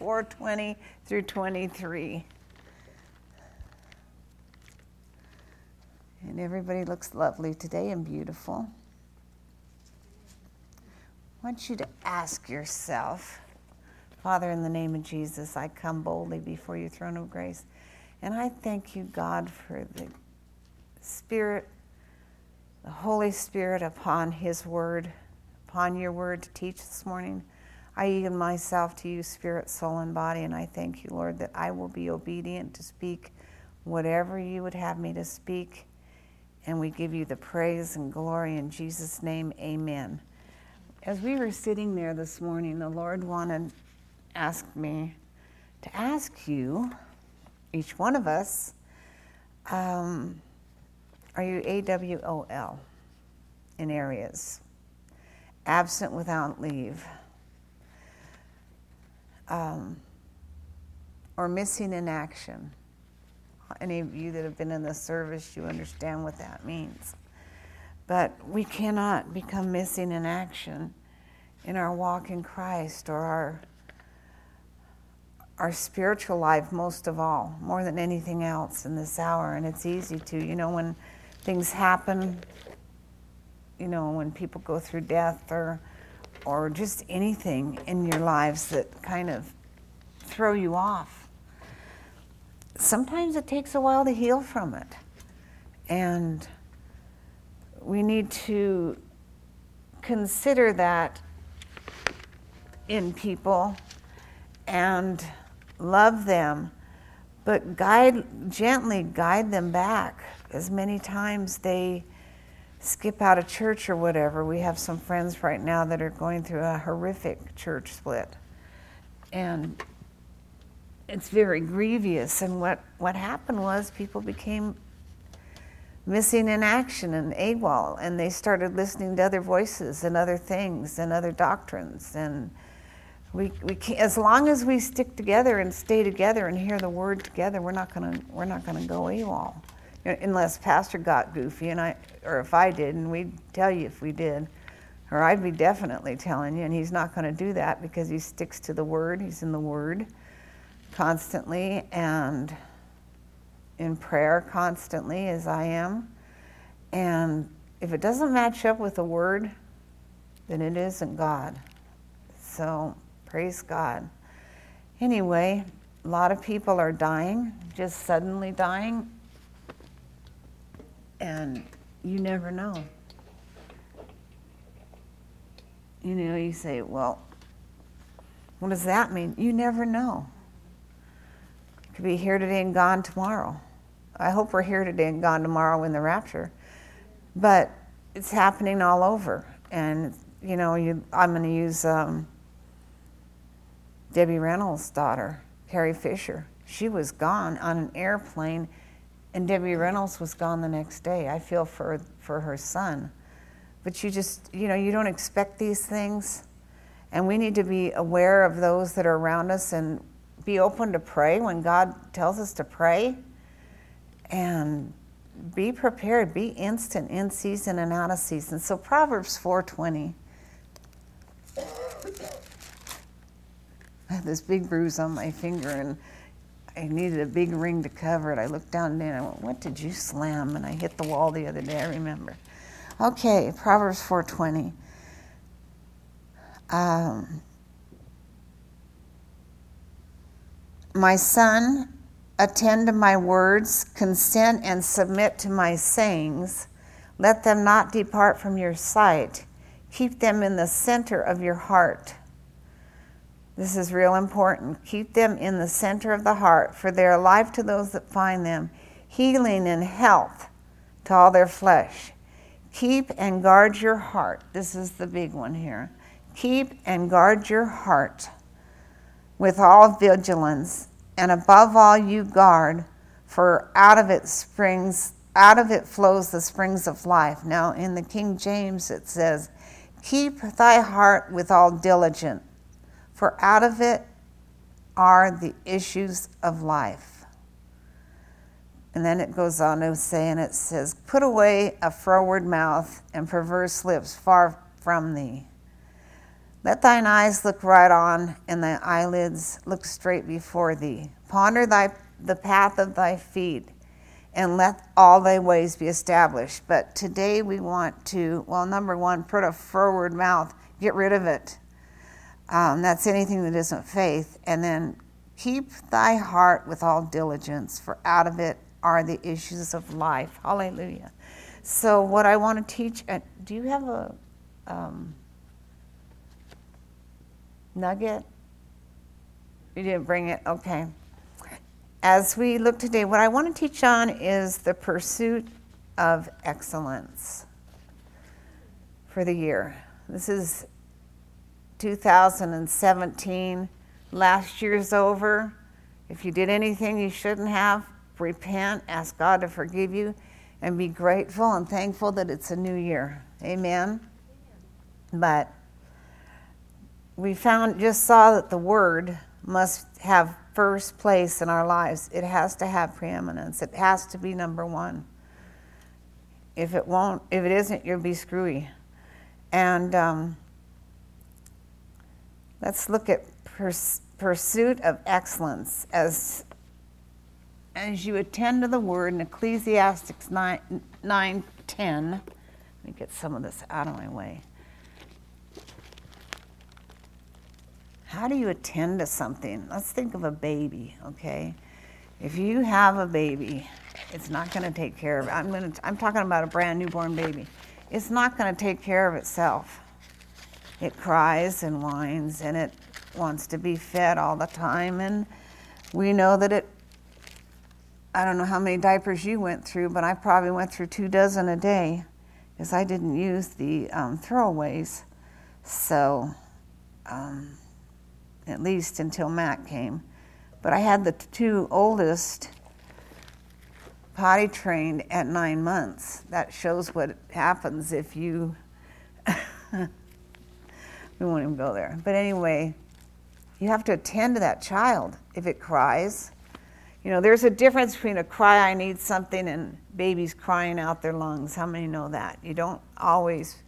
4:20 through 23. And everybody looks lovely today and beautiful. I want you to ask yourself, Father, in the name of Jesus, I come boldly before your throne of grace. And I thank you, God, for the Spirit, the Holy Spirit upon His word, upon your word to teach this morning. I yield myself to you, spirit, soul, and body, and I thank you, Lord, that I will be obedient to speak whatever you would have me to speak. And we give you the praise and glory in Jesus' name. Amen. As we were sitting there this morning, the Lord wanted ask me to ask you, each one of us, um, are you AWOL in areas? Absent without leave. Um, or missing in action. Any of you that have been in the service, you understand what that means. But we cannot become missing in action in our walk in Christ or our our spiritual life most of all, more than anything else in this hour. And it's easy to, you know, when things happen, you know, when people go through death or or just anything in your lives that kind of throw you off. Sometimes it takes a while to heal from it. And we need to consider that in people and love them, but guide gently guide them back. As many times they skip out of church or whatever. We have some friends right now that are going through a horrific church split. And it's very grievous. And what, what happened was people became missing in action and AWOL, and they started listening to other voices and other things and other doctrines. And we, we can, as long as we stick together and stay together and hear the word together, we're not gonna we're not gonna go AWOL, unless Pastor got goofy and I or if I did, and we'd tell you if we did, or I'd be definitely telling you. And he's not going to do that because he sticks to the word. He's in the word constantly and in prayer constantly, as I am. And if it doesn't match up with the word, then it isn't God. So praise God. Anyway, a lot of people are dying, just suddenly dying. And you never know. You know, you say, well, what does that mean? You never know. Could be here today and gone tomorrow. I hope we're here today and gone tomorrow in the rapture. But it's happening all over. And, you know, you, I'm going to use um, Debbie Reynolds' daughter, Carrie Fisher. She was gone on an airplane, and Debbie Reynolds was gone the next day. I feel for, for her son. But you just, you know, you don't expect these things. And we need to be aware of those that are around us and be open to pray when God tells us to pray and be prepared be instant in season and out of season so proverbs 4.20 i have this big bruise on my finger and i needed a big ring to cover it i looked down and i went what did you slam and i hit the wall the other day i remember okay proverbs 4.20 um, My son, attend to my words, consent and submit to my sayings. Let them not depart from your sight. Keep them in the center of your heart. This is real important. Keep them in the center of the heart, for they are life to those that find them, healing and health to all their flesh. Keep and guard your heart. This is the big one here. Keep and guard your heart with all vigilance, and above all you guard, for out of it springs out of it flows the springs of life. Now in the King James it says, Keep thy heart with all diligence, for out of it are the issues of life. And then it goes on to say, and it says, Put away a froward mouth and perverse lips far from thee. Let thine eyes look right on, and thy eyelids look straight before thee. Ponder thy, the path of thy feet, and let all thy ways be established. But today we want to, well, number one, put a forward mouth, get rid of it. Um, that's anything that isn't faith. And then keep thy heart with all diligence, for out of it are the issues of life. Hallelujah. So, what I want to teach, uh, do you have a um, nugget? You didn't bring it? Okay. As we look today, what I want to teach on is the pursuit of excellence for the year. This is 2017. Last year's over. If you did anything you shouldn't have, repent, ask God to forgive you, and be grateful and thankful that it's a new year. Amen. But we found just saw that the word must have first place in our lives. It has to have preeminence. It has to be number one. If it won't, if it isn't, you'll be screwy. And um, let's look at pers- pursuit of excellence as as you attend to the word in Ecclesiastes 9, 9 10. Let me get some of this out of my way. How do you attend to something? Let's think of a baby, okay? If you have a baby, it's not going to take care of it. I'm to I'm talking about a brand newborn baby. It's not going to take care of itself. It cries and whines and it wants to be fed all the time and we know that it I don't know how many diapers you went through, but I probably went through two dozen a day because I didn't use the um, throwaways. So, um, at least until Matt came. But I had the two oldest potty trained at nine months. That shows what happens if you. we won't even go there. But anyway, you have to attend to that child if it cries. You know, there's a difference between a cry, I need something, and babies crying out their lungs. How many know that? You don't always,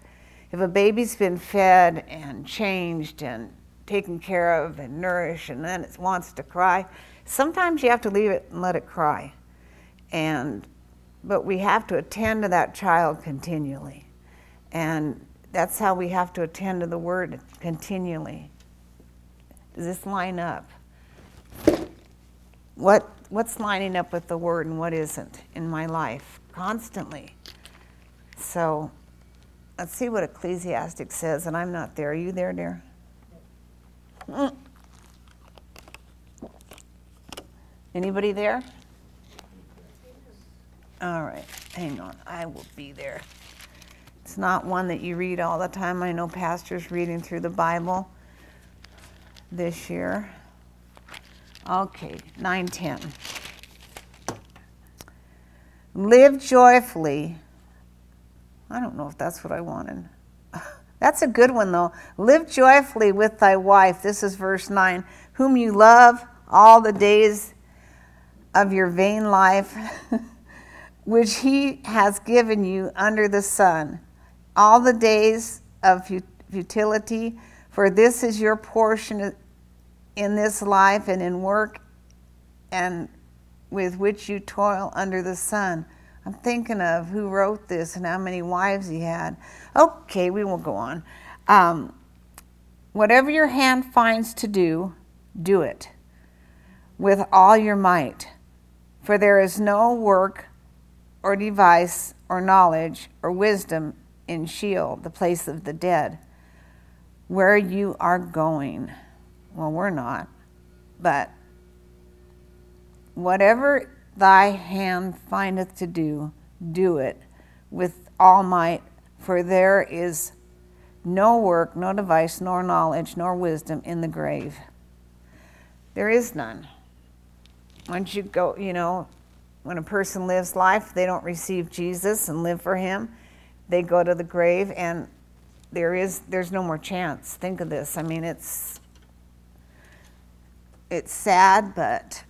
if a baby's been fed and changed and taken care of and nourished and then it wants to cry, sometimes you have to leave it and let it cry. And but we have to attend to that child continually. And that's how we have to attend to the word continually. Does this line up? What what's lining up with the word and what isn't in my life constantly? So let's see what Ecclesiastic says, and I'm not there. Are you there, dear? Mm. Anybody there? All right, hang on. I will be there. It's not one that you read all the time. I know pastors reading through the Bible this year. Okay, 910. Live joyfully. I don't know if that's what I wanted. That's a good one, though. Live joyfully with thy wife. This is verse 9. Whom you love all the days of your vain life, which he has given you under the sun, all the days of futility, for this is your portion in this life and in work and with which you toil under the sun. I'm thinking of who wrote this and how many wives he had. Okay, we won't go on. Um, whatever your hand finds to do, do it with all your might. For there is no work or device or knowledge or wisdom in Sheol, the place of the dead, where you are going. Well, we're not, but whatever thy hand findeth to do, do it with all might, for there is no work, no device, nor knowledge, nor wisdom in the grave. There is none. Once you go, you know, when a person lives life, they don't receive Jesus and live for him. They go to the grave and there is there's no more chance. Think of this. I mean, it's it's sad, but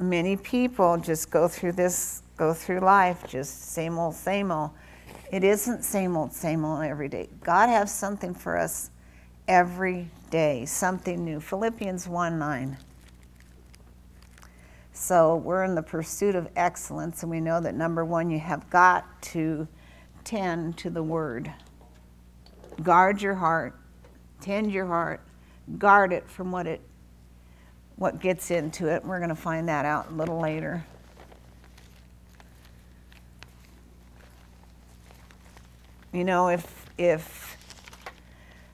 many people just go through this, go through life, just same old, same old. It isn't same old, same old every day. God has something for us every day, something new. Philippians 1 9. So we're in the pursuit of excellence, and we know that number one, you have got to tend to the word. Guard your heart, tend your heart, guard it from what it what gets into it. We're going to find that out a little later. You know, if if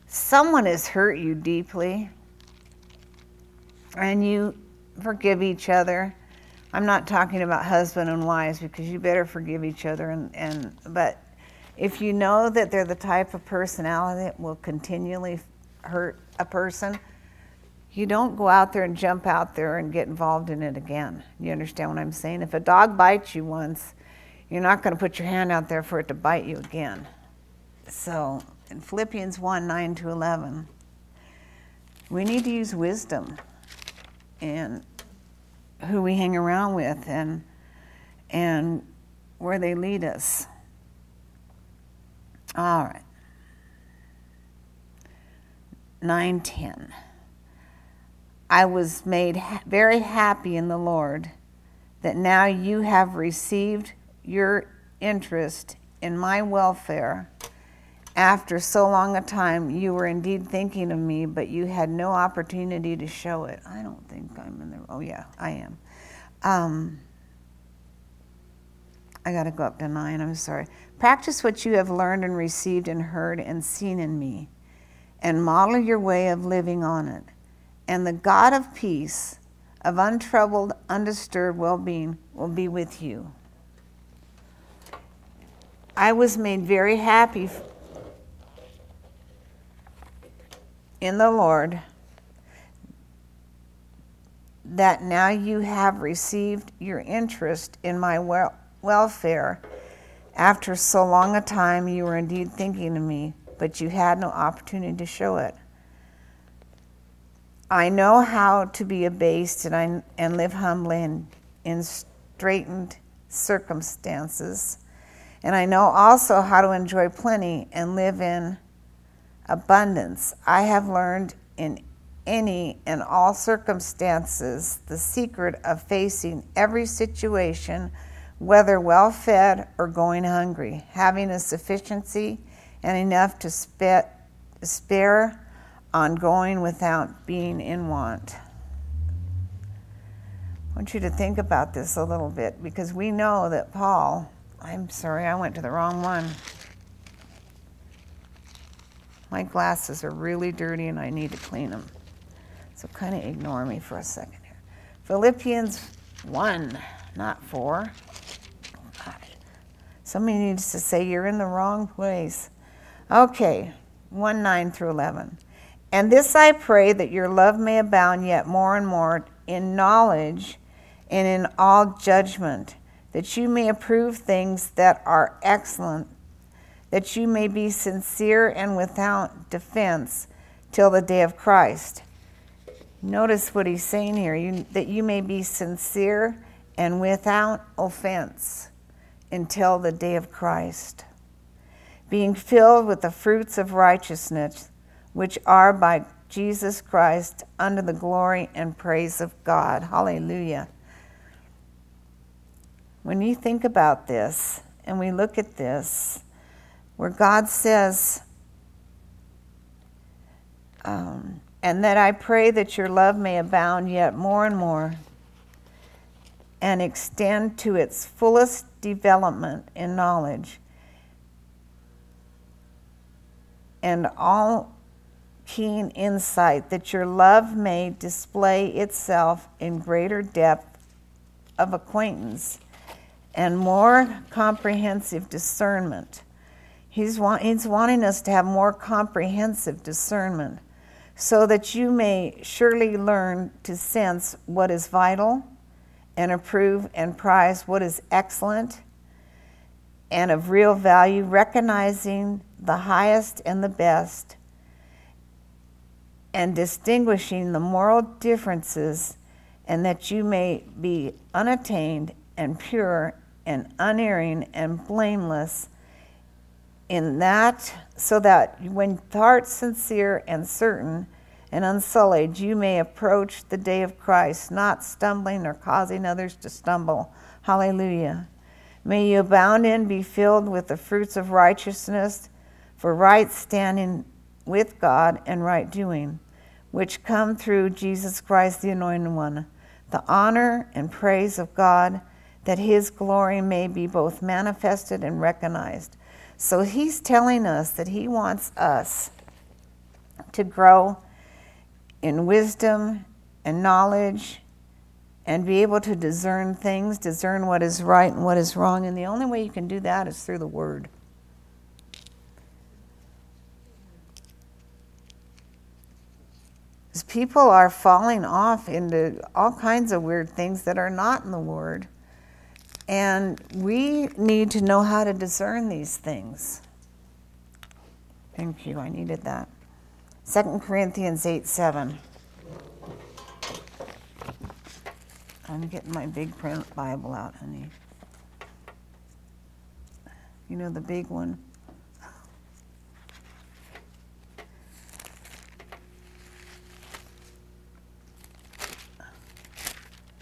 someone has hurt you deeply and you forgive each other, I'm not talking about husband and wives because you better forgive each other and, and but if you know that they're the type of personality that will continually hurt a person, you don't go out there and jump out there and get involved in it again. You understand what I'm saying? If a dog bites you once, you're not going to put your hand out there for it to bite you again. So, in Philippians 1 9 to 11, we need to use wisdom and who we hang around with and, and where they lead us. All right. 910. I was made very happy in the Lord that now you have received your interest in my welfare after so long a time, you were indeed thinking of me, but you had no opportunity to show it. I don't think I'm in the. Oh, yeah, I am. Um, I got to go up to nine. I'm sorry. Practice what you have learned and received and heard and seen in me, and model your way of living on it. And the God of peace, of untroubled, undisturbed well being, will be with you. I was made very happy in the Lord that now you have received your interest in my wel- welfare. After so long a time, you were indeed thinking of me, but you had no opportunity to show it. I know how to be abased and, I, and live humbly in, in straitened circumstances. And I know also how to enjoy plenty and live in abundance. I have learned in any and all circumstances the secret of facing every situation, whether well fed or going hungry, having a sufficiency and enough to spare on going without being in want. I want you to think about this a little bit because we know that Paul, I'm sorry, I went to the wrong one. My glasses are really dirty and I need to clean them. So kind of ignore me for a second here. Philippians 1, not 4. Somebody needs to say you're in the wrong place. Okay, 1 9 through 11. And this I pray that your love may abound yet more and more in knowledge and in all judgment, that you may approve things that are excellent that you may be sincere and without defense till the day of Christ. Notice what he's saying here you, that you may be sincere and without offense until the day of Christ, being filled with the fruits of righteousness, which are by Jesus Christ under the glory and praise of God. Hallelujah. When you think about this and we look at this, where God says, um, and that I pray that your love may abound yet more and more and extend to its fullest development in knowledge. And all keen insight, that your love may display itself in greater depth of acquaintance and more comprehensive discernment. He's, want, he's wanting us to have more comprehensive discernment so that you may surely learn to sense what is vital and approve and prize what is excellent and of real value, recognizing the highest and the best and distinguishing the moral differences, and that you may be unattained and pure and unerring and blameless in that, so that when heart sincere and certain and unsullied, you may approach the day of Christ, not stumbling or causing others to stumble. Hallelujah. May you abound in, be filled with the fruits of righteousness for right standing with God and right doing, which come through Jesus Christ, the Anointed One, the honor and praise of God, that his glory may be both manifested and recognized. So he's telling us that he wants us to grow in wisdom and knowledge and be able to discern things, discern what is right and what is wrong. And the only way you can do that is through the Word. Because people are falling off into all kinds of weird things that are not in the Word. And we need to know how to discern these things. Thank you, I needed that. 2 Corinthians 8 7. I'm getting my big print Bible out, honey. You know the big one?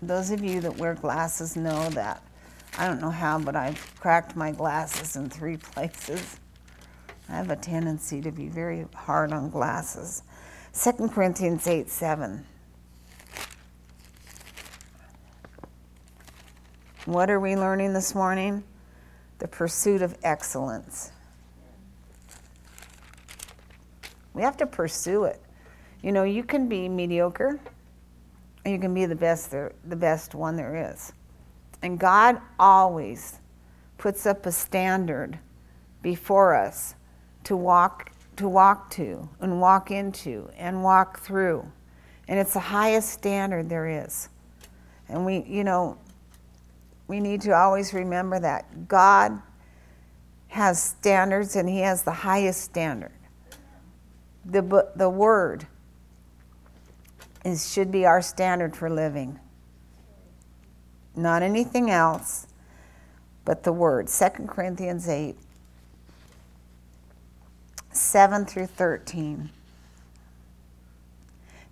Those of you that wear glasses know that. I don't know how, but I've cracked my glasses in three places. I have a tendency to be very hard on glasses. 2 Corinthians 8 7. What are we learning this morning? The pursuit of excellence. We have to pursue it. You know, you can be mediocre, you can be the best, there, the best one there is. And God always puts up a standard before us to walk to walk to and walk into and walk through. And it's the highest standard there is. And we, you know, we need to always remember that God has standards and He has the highest standard. The, the Word is, should be our standard for living, not anything else, but the Word. 2 Corinthians 8 7 through 13.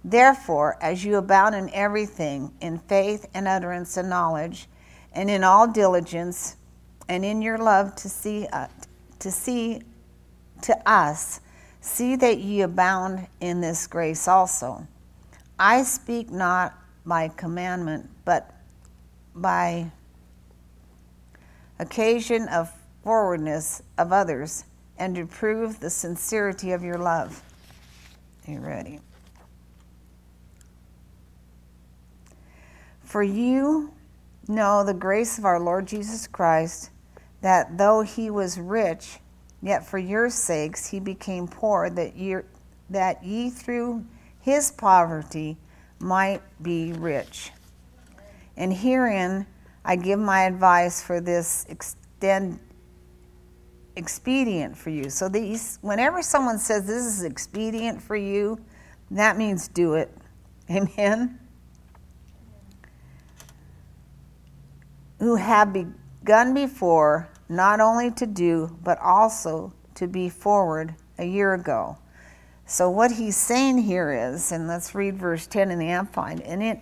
Therefore, as you abound in everything, in faith and utterance and knowledge, and in all diligence and in your love to see uh, to see to us see that ye abound in this grace also i speak not by commandment but by occasion of forwardness of others and to prove the sincerity of your love are you ready for you know the grace of our Lord Jesus Christ, that though he was rich, yet for your sakes he became poor, that that ye through his poverty might be rich. And herein I give my advice for this extend expedient for you. So these whenever someone says this is expedient for you, that means do it. Amen. who have begun before not only to do, but also to be forward a year ago. So, what he's saying here is, and let's read verse 10 in the Amplified, and it,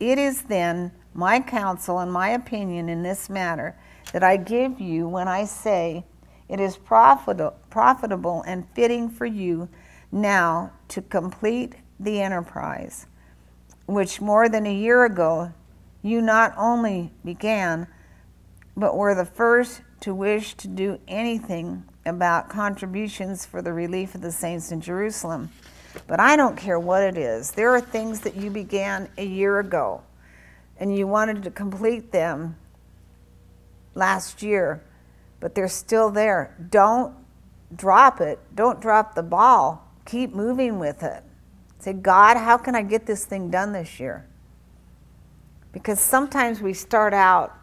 it is then my counsel and my opinion in this matter that I give you when I say it is profitable, profitable and fitting for you now to complete the enterprise, which more than a year ago you not only began, but were the first to wish to do anything about contributions for the relief of the saints in Jerusalem. But I don't care what it is. There are things that you began a year ago and you wanted to complete them last year, but they're still there. Don't drop it. Don't drop the ball. Keep moving with it. Say, God, how can I get this thing done this year? Because sometimes we start out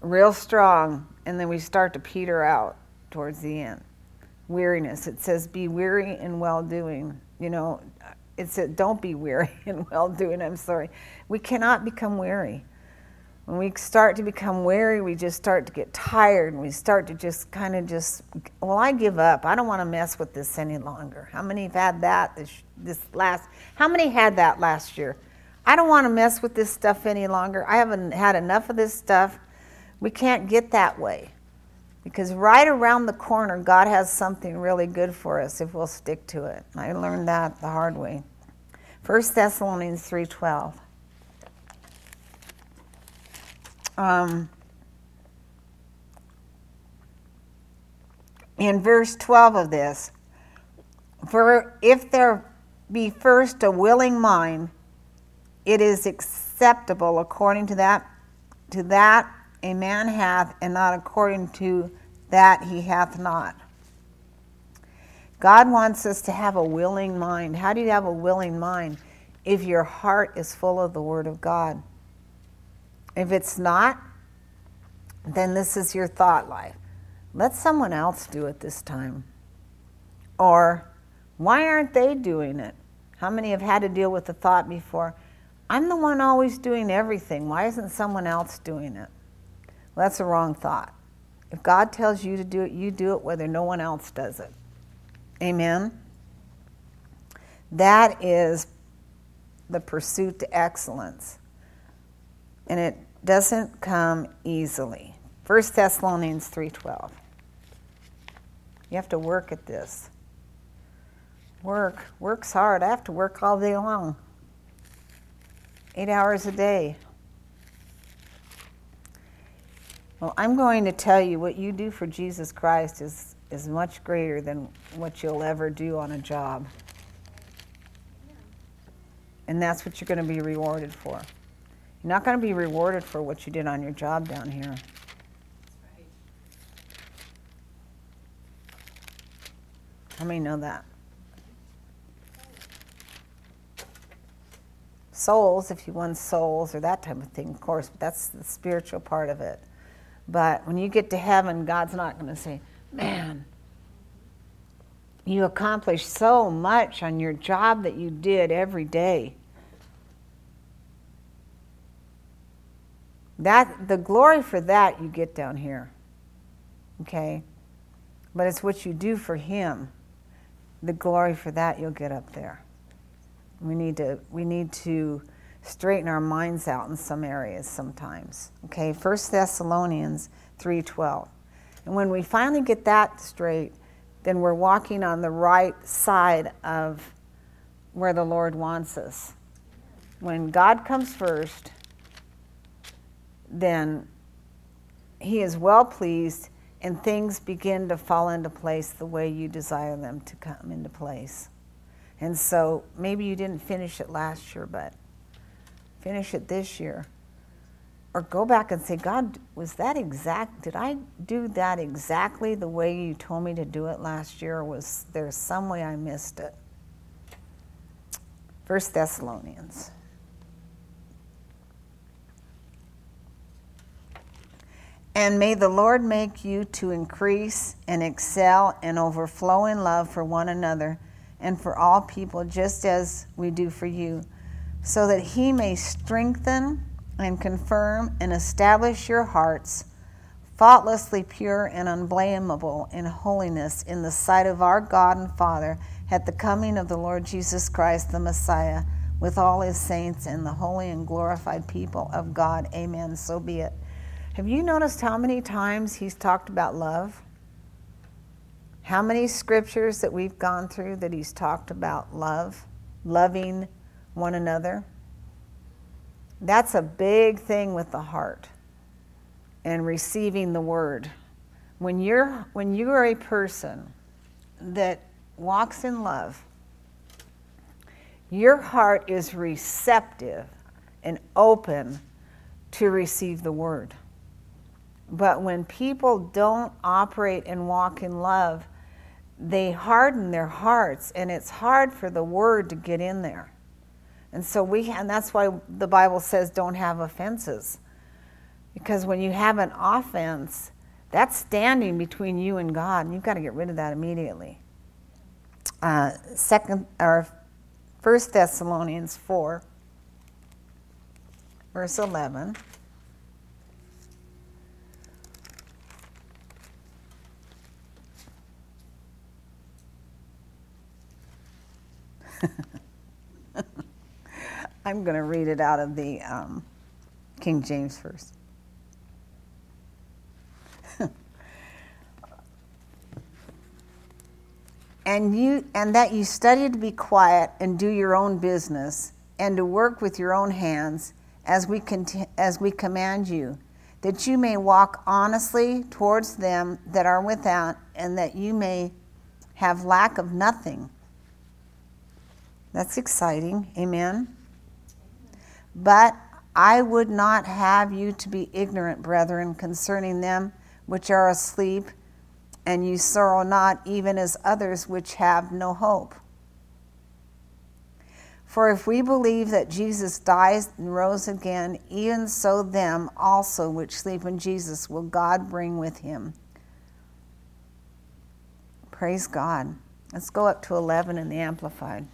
real strong and then we start to peter out towards the end. Weariness. It says, be weary in well doing. You know, it said, don't be weary in well doing. I'm sorry. We cannot become weary. When we start to become weary, we just start to get tired and we start to just kind of just, well, I give up. I don't want to mess with this any longer. How many have had that this, this last, how many had that last year? I don't want to mess with this stuff any longer. I haven't had enough of this stuff. We can't get that way because right around the corner, God has something really good for us if we'll stick to it. I learned that the hard way. 1 Thessalonians 3.12. Um, in verse 12 of this, for if there be first a willing mind, it is acceptable according to that to that a man hath, and not according to that he hath not. God wants us to have a willing mind. How do you have a willing mind? If your heart is full of the Word of God. If it's not, then this is your thought life. Let someone else do it this time. Or, why aren't they doing it? How many have had to deal with the thought before? I'm the one always doing everything. Why isn't someone else doing it? Well, that's a wrong thought. If God tells you to do it, you do it whether no one else does it. Amen? That is the pursuit to excellence and it doesn't come easily. 1 Thessalonians 3:12. You have to work at this. Work, work's hard. I have to work all day long. 8 hours a day. Well, I'm going to tell you what you do for Jesus Christ is, is much greater than what you'll ever do on a job. And that's what you're going to be rewarded for. You're not going to be rewarded for what you did on your job down here. How many know that? Souls, if you won souls or that type of thing, of course, that's the spiritual part of it. But when you get to heaven, God's not going to say, man, you accomplished so much on your job that you did every day. That the glory for that you get down here. Okay? But it's what you do for him. The glory for that you'll get up there. We need to we need to straighten our minds out in some areas sometimes. Okay? 1 Thessalonians 3:12. And when we finally get that straight, then we're walking on the right side of where the Lord wants us. When God comes first, then He is well pleased and things begin to fall into place the way you desire them to come into place. And so maybe you didn't finish it last year, but finish it this year. Or go back and say, God, was that exact? Did I do that exactly the way you told me to do it last year, or was there some way I missed it? First Thessalonians. And may the Lord make you to increase and excel and overflow in love for one another and for all people, just as we do for you, so that he may strengthen and confirm and establish your hearts faultlessly pure and unblameable in holiness in the sight of our God and Father at the coming of the Lord Jesus Christ, the Messiah, with all his saints and the holy and glorified people of God. Amen. So be it. Have you noticed how many times he's talked about love? How many scriptures that we've gone through that he's talked about love, loving one another? That's a big thing with the heart and receiving the word. When you're when you are a person that walks in love, your heart is receptive and open to receive the word. But when people don't operate and walk in love, they harden their hearts, and it's hard for the word to get in there. And so we, and that's why the Bible says don't have offenses. Because when you have an offense, that's standing between you and God, and you've got to get rid of that immediately. Uh, second or First Thessalonians four, verse eleven. I'm going to read it out of the um, King James first. and you and that you study to be quiet and do your own business and to work with your own hands as we cont- as we command you that you may walk honestly towards them that are without and that you may have lack of nothing that's exciting amen but i would not have you to be ignorant brethren concerning them which are asleep and you sorrow not, even as others which have no hope. For if we believe that Jesus died and rose again, even so them also which sleep in Jesus will God bring with him. Praise God. Let's go up to 11 in the Amplified.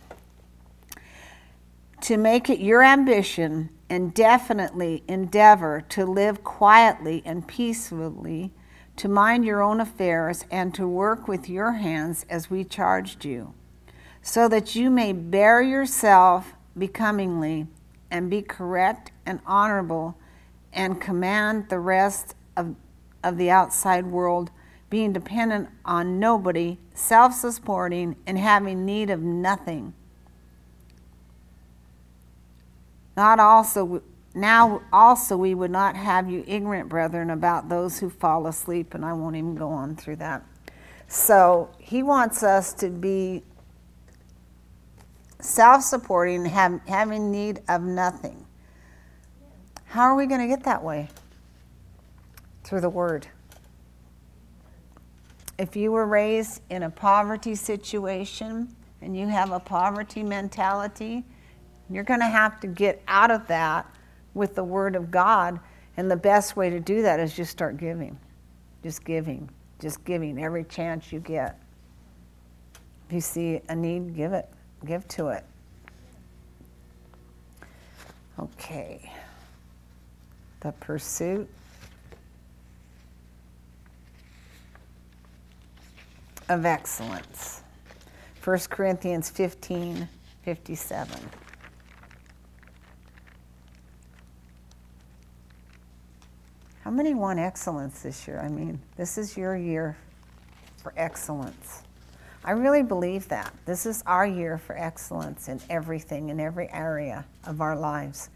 To make it your ambition and definitely endeavor to live quietly and peacefully to mind your own affairs and to work with your hands as we charged you, so that you may bear yourself becomingly and be correct and honorable and command the rest of, of the outside world, being dependent on nobody, self supporting, and having need of nothing. Not also now also we would not have you ignorant, brethren, about those who fall asleep, and I won't even go on through that. So he wants us to be self supporting, have, having need of nothing. How are we going to get that way? Through the Word. If you were raised in a poverty situation and you have a poverty mentality, you're going to have to get out of that with the Word of God. And the best way to do that is just start giving. Just giving. Just giving every chance you get. If you see a need, give it. Give to it. Okay. The pursuit of excellence. 1 Corinthians 15 57. How many want excellence this year? I mean, this is your year for excellence. I really believe that. This is our year for excellence in everything, in every area of our lives,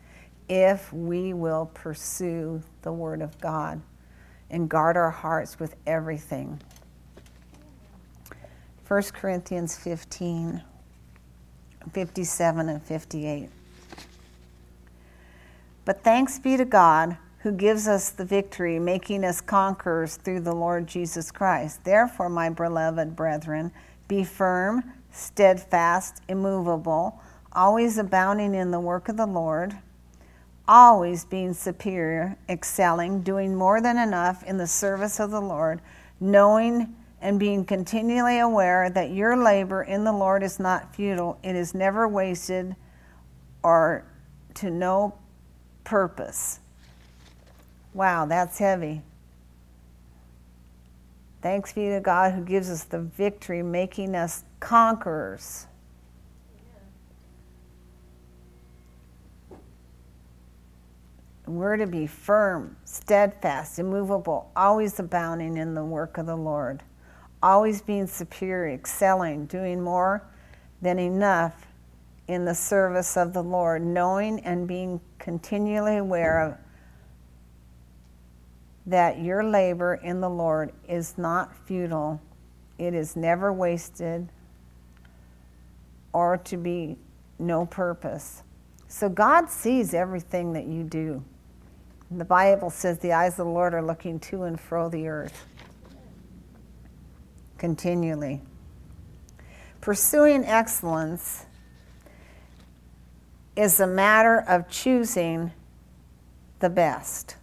if we will pursue the Word of God and guard our hearts with everything. 1 Corinthians 15, 57 and 58. But thanks be to God who gives us the victory, making us conquerors through the Lord Jesus Christ. Therefore, my beloved brethren, be firm, steadfast, immovable, always abounding in the work of the Lord, always being superior, excelling, doing more than enough in the service of the Lord, knowing and being continually aware that your labor in the Lord is not futile, it is never wasted or to no purpose. Wow, that's heavy. Thanks be to God who gives us the victory, making us conquerors. We're to be firm, steadfast, immovable, always abounding in the work of the Lord, always being superior, excelling, doing more than enough in the service of the Lord, knowing and being continually aware of that your labor in the Lord is not futile, it is never wasted, or to be no purpose. So God sees everything that you do. The Bible says the eyes of the Lord are looking to and fro the earth continually. Pursuing excellence is a matter of choosing the best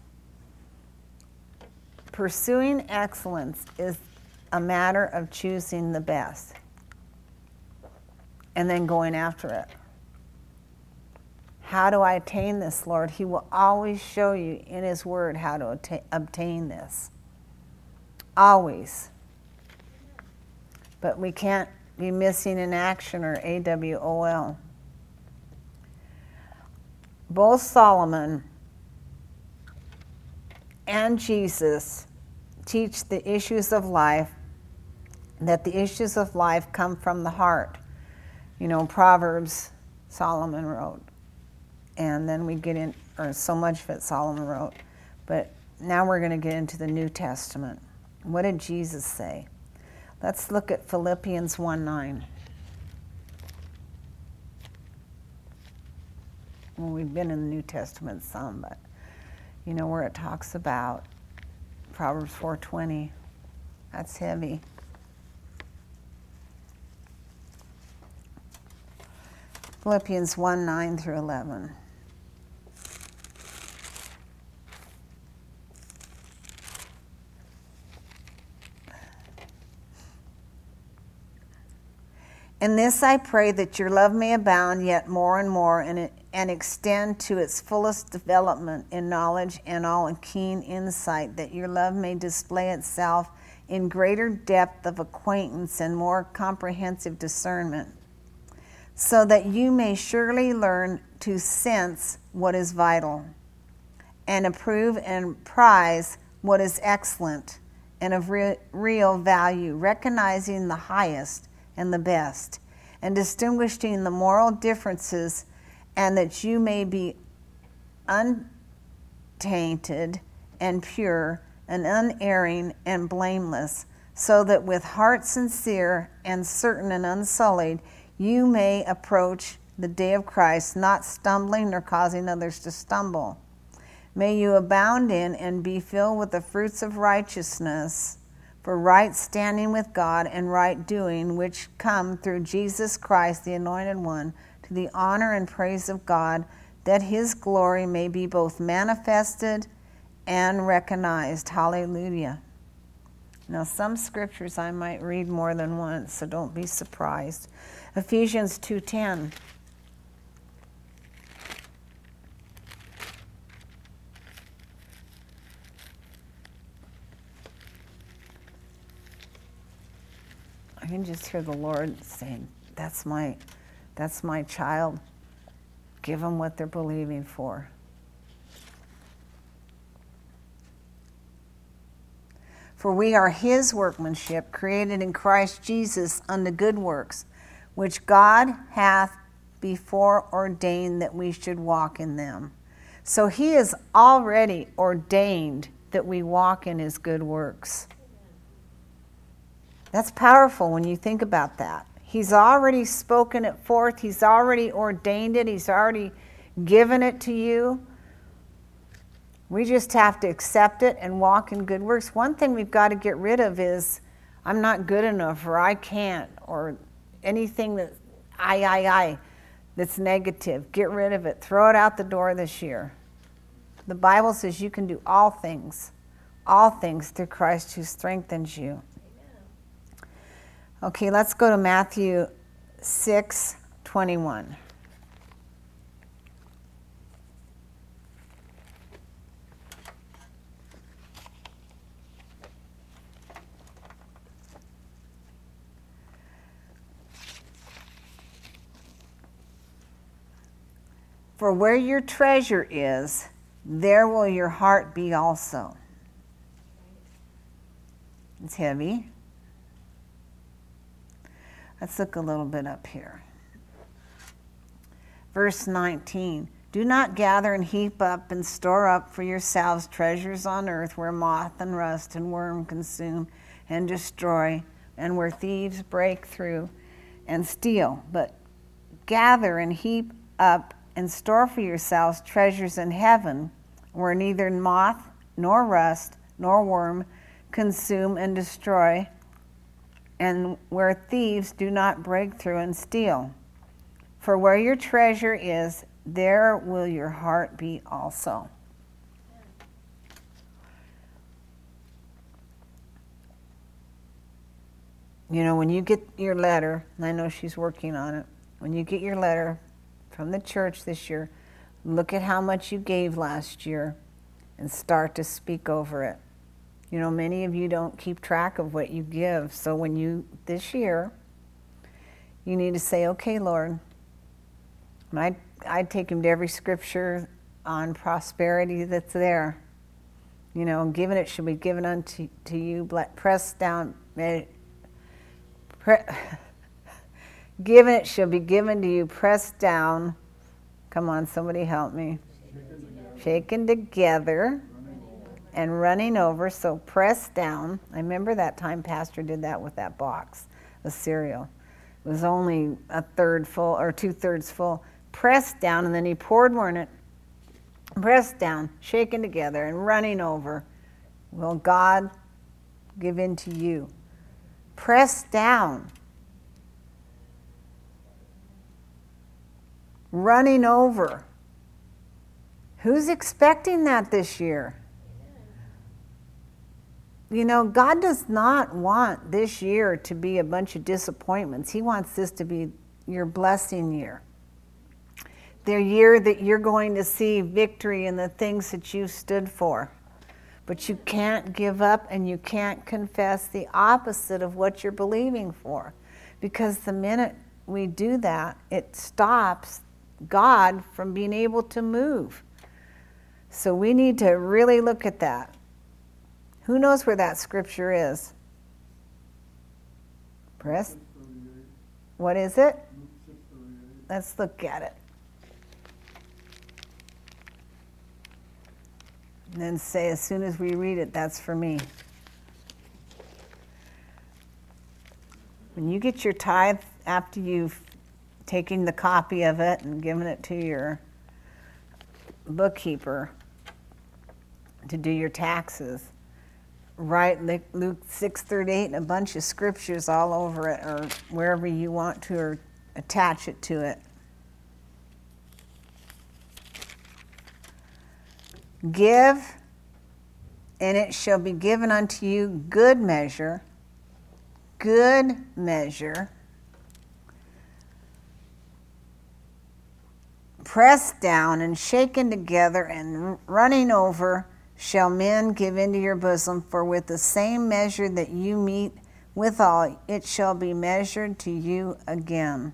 pursuing excellence is a matter of choosing the best and then going after it. How do I attain this, Lord? He will always show you in His Word how to obtain this. Always. But we can't be missing in action or AWOL. Both Solomon and Jesus teach the issues of life, that the issues of life come from the heart. You know, Proverbs, Solomon wrote. And then we get in, or so much of it Solomon wrote. But now we're going to get into the New Testament. What did Jesus say? Let's look at Philippians 1 9. Well, we've been in the New Testament some, but you know where it talks about Proverbs 4:20. That's heavy. Philippians 1 9 through 11. In this I pray that your love may abound yet more and more and extend to its fullest development in knowledge and all keen insight, that your love may display itself in greater depth of acquaintance and more comprehensive discernment, so that you may surely learn to sense what is vital and approve and prize what is excellent and of re- real value, recognizing the highest and the best, and distinguishing the moral differences, and that you may be untainted and pure and unerring and blameless, so that with heart sincere and certain and unsullied, you may approach the day of Christ, not stumbling nor causing others to stumble. May you abound in and be filled with the fruits of righteousness for right standing with God and right doing, which come through Jesus Christ, the Anointed One, to the honor and praise of God, that his glory may be both manifested and recognized. Hallelujah. Now, some scriptures I might read more than once, so don't be surprised. Ephesians 2:10. I can just hear the Lord saying, "That's my, that's my child. Give them what they're believing for." For we are his workmanship, created in Christ Jesus unto good works, which God hath before ordained that we should walk in them. So he has already ordained that we walk in his good works. That's powerful when you think about that. He's already spoken it forth, He's already ordained it, He's already given it to you. We just have to accept it and walk in good works. One thing we've got to get rid of is I'm not good enough or I can't or anything that I, I, I that's negative. Get rid of it. Throw it out the door this year. The Bible says you can do all things, all things through Christ who strengthens you. Okay, let's go to Matthew 6 21. For where your treasure is, there will your heart be also. It's heavy. Let's look a little bit up here. Verse 19 Do not gather and heap up and store up for yourselves treasures on earth where moth and rust and worm consume and destroy, and where thieves break through and steal. But gather and heap up and store for yourselves treasures in heaven where neither moth nor rust nor worm consume and destroy and where thieves do not break through and steal. For where your treasure is, there will your heart be also. You know, when you get your letter, and I know she's working on it, when you get your letter from the church this year, look at how much you gave last year and start to speak over it. You know, many of you don't keep track of what you give. So when you, this year, you need to say, okay, Lord. I'd, I'd take him to every scripture on prosperity that's there. You know, given it should be given unto to you, pressed down, eh, pre, given it shall be given to you, pressed down. Come on, somebody help me. Shaken together and running over, so pressed down. I remember that time Pastor did that with that box of cereal. It was only a third full or two thirds full. Pressed down, and then he poured more in it pressed down, shaken together, and running over, will God give in to you. Pressed down, running over. Who's expecting that this year? You know, God does not want this year to be a bunch of disappointments. He wants this to be your blessing year the year that you're going to see victory in the things that you stood for. But you can't give up and you can't confess the opposite of what you're believing for. Because the minute we do that, it stops God from being able to move. So we need to really look at that. Who knows where that scripture is? Press. What is it? Let's look at it. And then say, as soon as we read it, that's for me. When you get your tithe after you've taken the copy of it and given it to your bookkeeper to do your taxes, write Luke 6:38 and a bunch of scriptures all over it or wherever you want to or attach it to it. Give, and it shall be given unto you good measure, good measure, pressed down and shaken together and running over, shall men give into your bosom, for with the same measure that you meet withal, it shall be measured to you again.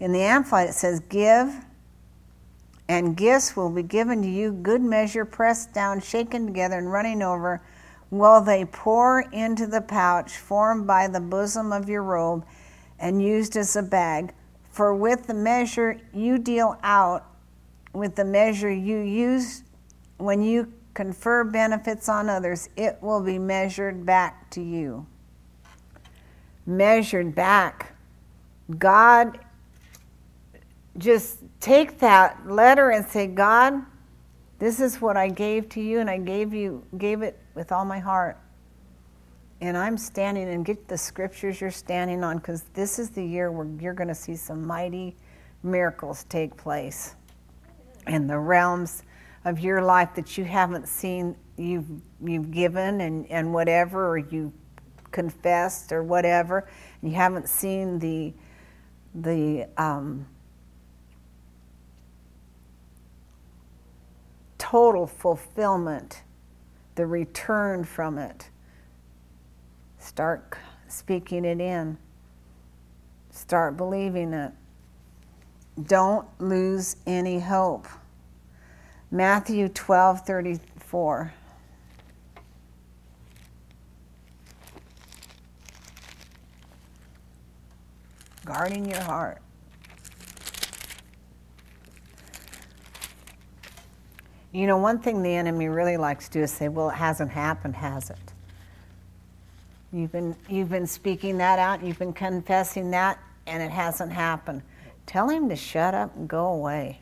In the Amplified, it says, Give and gifts will be given to you, good measure, pressed down, shaken together, and running over, will they pour into the pouch formed by the bosom of your robe and used as a bag. For with the measure you deal out, with the measure you use when you confer benefits on others, it will be measured back to you. Measured back. God just take that letter and say, God, this is what I gave to you, and I gave you gave it with all my heart. And I'm standing and get the scriptures you're standing on because this is the year where you're going to see some mighty miracles take place in the realms of your life that you haven't seen you've you've given and, and whatever or you confessed or whatever and you haven't seen the the um, total fulfillment, the return from it. Start speaking it in. Start believing it. Don't lose any hope. Matthew 12 34. Guarding your heart. You know, one thing the enemy really likes to do is say, well, it hasn't happened, has it? You've been, you've been speaking that out, you've been confessing that, and it hasn't happened. Tell him to shut up and go away.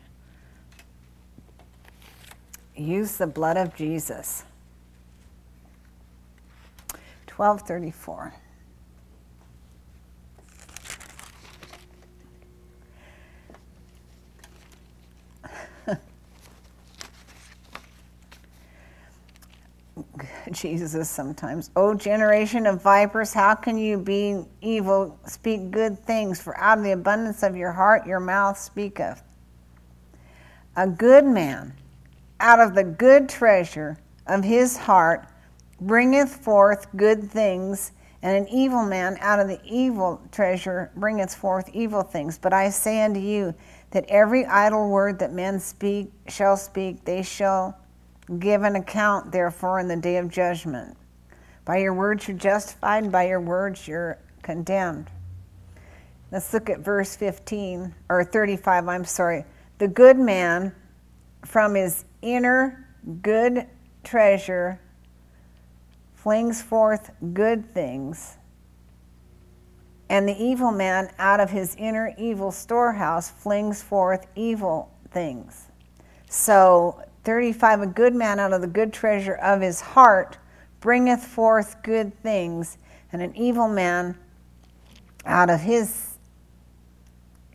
Use the blood of Jesus. 1234. Jesus sometimes. O generation of vipers, how can you be evil, speak good things? For out of the abundance of your heart your mouth speaketh. A good man, out of the good treasure of his heart, bringeth forth good things, And an evil man out of the evil treasure bringeth forth evil things. But I say unto you that every idle word that men speak shall speak, they shall give an account therefore in the day of judgment. By your words you're justified, and by your words you're condemned. Let's look at verse 15, or 35, I'm sorry. The good man from his inner good treasure flings forth good things, and the evil man out of his inner evil storehouse flings forth evil things. So, 35 A good man out of the good treasure of his heart bringeth forth good things, and an evil man out of his,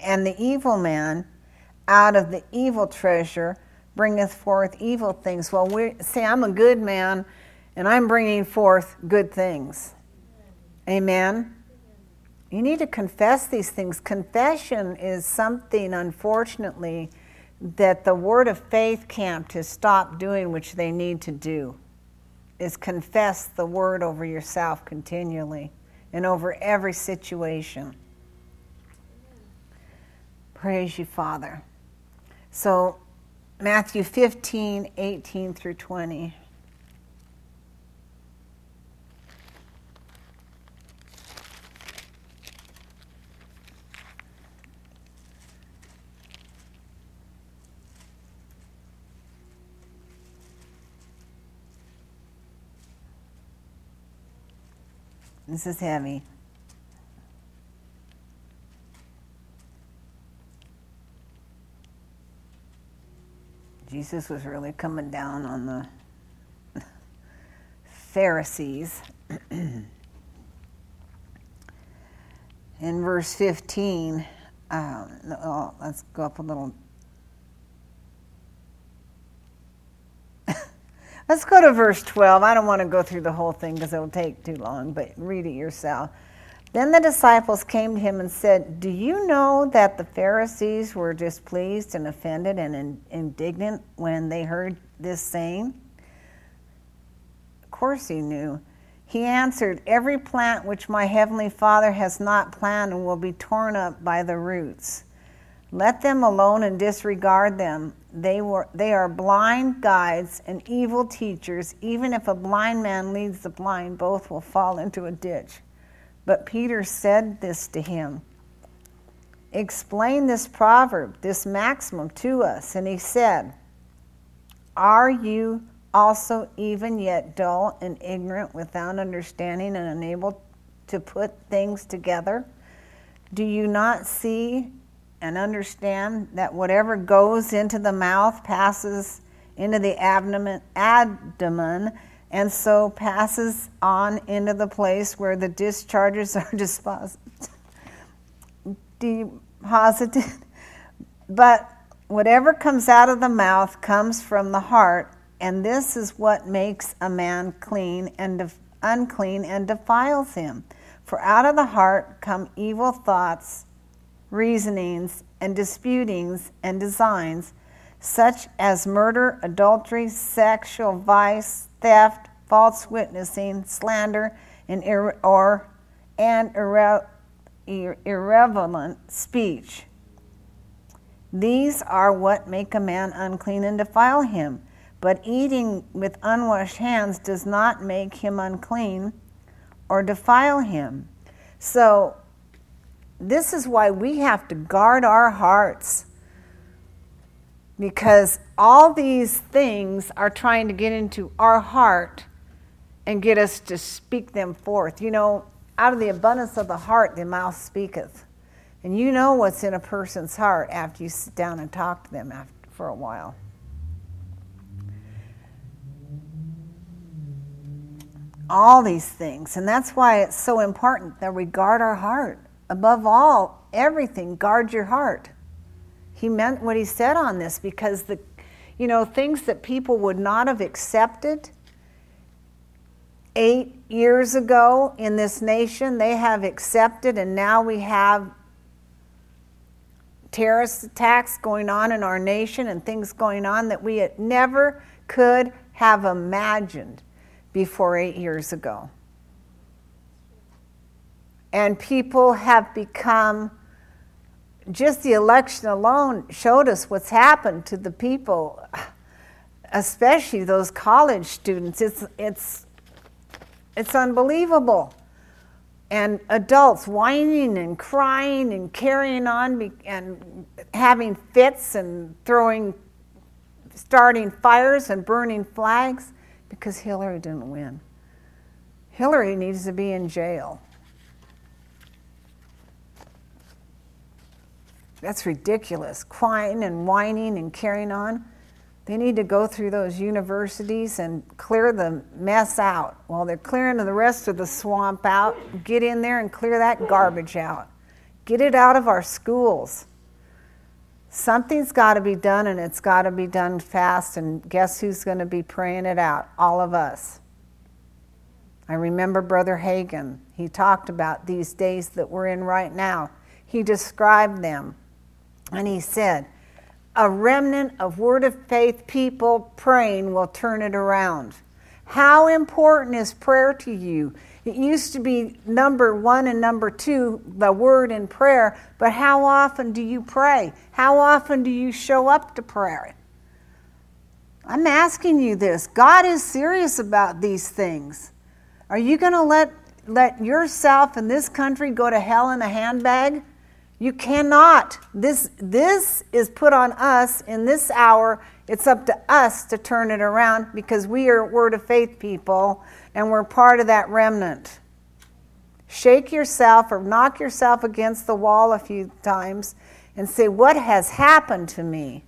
and the evil man out of the evil treasure bringeth forth evil things. Well, we say, I'm a good man and I'm bringing forth good things. Amen. You need to confess these things. Confession is something, unfortunately, that the Word of Faith camp has stopped doing, which they need to do, is confess the Word over yourself continually and over every situation. Praise you, Father. So, Matthew 15, 18 through 20. This is heavy. Jesus was really coming down on the Pharisees. In verse 15, um, oh, let's go up a little. Let's go to verse 12. I don't want to go through the whole thing because it'll take too long, but read it yourself. Then the disciples came to him and said, Do you know that the Pharisees were displeased and offended and indignant when they heard this saying? Of course he knew. He answered, Every plant which my heavenly Father has not planted will be torn up by the roots. Let them alone and disregard them. They, were, they are blind guides and evil teachers. Even if a blind man leads the blind, both will fall into a ditch. But Peter said this to him Explain this proverb, this maximum to us. And he said, Are you also even yet dull and ignorant, without understanding, and unable to put things together? Do you not see and understand that whatever goes into the mouth passes into the abdomen, abdomen and so passes on into the place where the discharges are deposited. But whatever comes out of the mouth comes from the heart, and this is what makes a man clean and unclean and defiles him. For out of the heart come evil thoughts, reasonings, and disputings and designs, such as murder, adultery, sexual vice theft, false witnessing, slander, and ir- or and irre- ir- irrelevant speech. These are what make a man unclean and defile him. But eating with unwashed hands does not make him unclean or defile him. So, this is why we have to guard our hearts because all these things are trying to get into our heart and get us to speak them forth. You know, out of the abundance of the heart, the mouth speaketh. And you know what's in a person's heart after you sit down and talk to them after, for a while. All these things. And that's why it's so important that we guard our heart. Above all, everything, guard your heart. He meant what he said on this because the you know things that people would not have accepted eight years ago in this nation they have accepted and now we have terrorist attacks going on in our nation and things going on that we never could have imagined before eight years ago And people have become, just the election alone showed us what's happened to the people, especially those college students. It's, it's, it's unbelievable. And adults whining and crying and carrying on and having fits and throwing, starting fires and burning flags because Hillary didn't win. Hillary needs to be in jail. That's ridiculous. Crying and whining and carrying on. They need to go through those universities and clear the mess out. While they're clearing the rest of the swamp out, get in there and clear that garbage out. Get it out of our schools. Something's got to be done, and it's got to be done fast. And guess who's going to be praying it out? All of us. I remember Brother Hagin. He talked about these days that we're in right now. He described them. And he said, A remnant of Word of Faith people praying will turn it around. How important is prayer to you? It used to be number one and number two, the word and prayer, but how often do you pray? How often do you show up to prayer? I'm asking you this. God is serious about these things. Are you going to let, let yourself and this country go to hell in a handbag? You cannot. This, this is put on us in this hour. It's up to us to turn it around because we are Word of Faith people and we're part of that remnant. Shake yourself or knock yourself against the wall a few times and say, What has happened to me?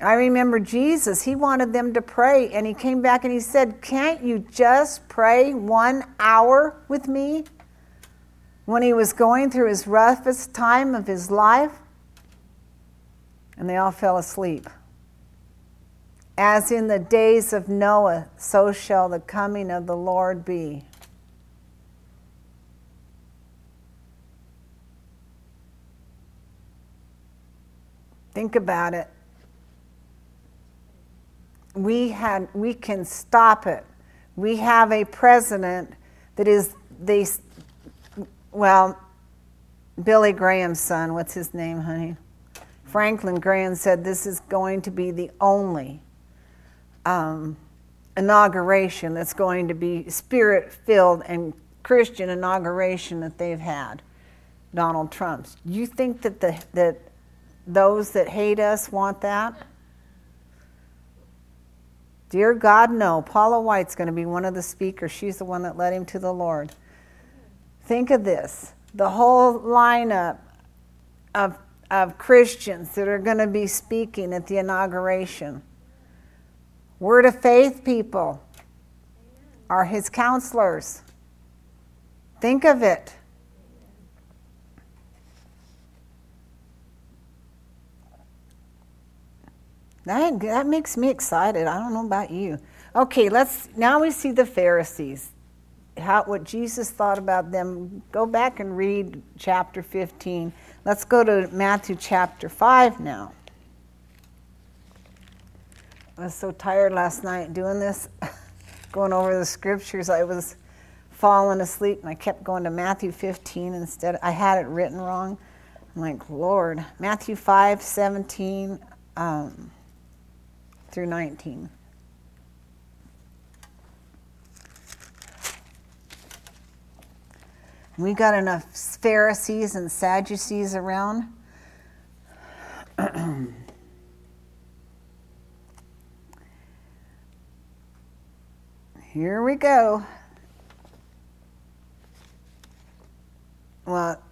I remember Jesus, he wanted them to pray, and he came back and he said, Can't you just pray one hour with me? When he was going through his roughest time of his life, and they all fell asleep. As in the days of Noah, so shall the coming of the Lord be. Think about it we, had, we can stop it. We have a president that is the, well, Billy Graham's son, what's his name, honey? Franklin Graham said this is going to be the only um, inauguration that's going to be spirit filled and Christian inauguration that they've had, Donald Trump's. Do you think that, the, that those that hate us want that? Dear God, no. Paula White's going to be one of the speakers. She's the one that led him to the Lord. Think of this the whole lineup of, of Christians that are going to be speaking at the inauguration. Word of faith people are his counselors. Think of it. That, that makes me excited. I don't know about you. Okay, let's now we see the Pharisees. How what Jesus thought about them. Go back and read chapter 15. Let's go to Matthew chapter 5 now. I was so tired last night doing this, going over the scriptures. I was falling asleep and I kept going to Matthew 15 instead. I had it written wrong. I'm like, Lord, Matthew 5 17. Um, through 19. We got enough Pharisees and Sadducees around. Here we go. Well,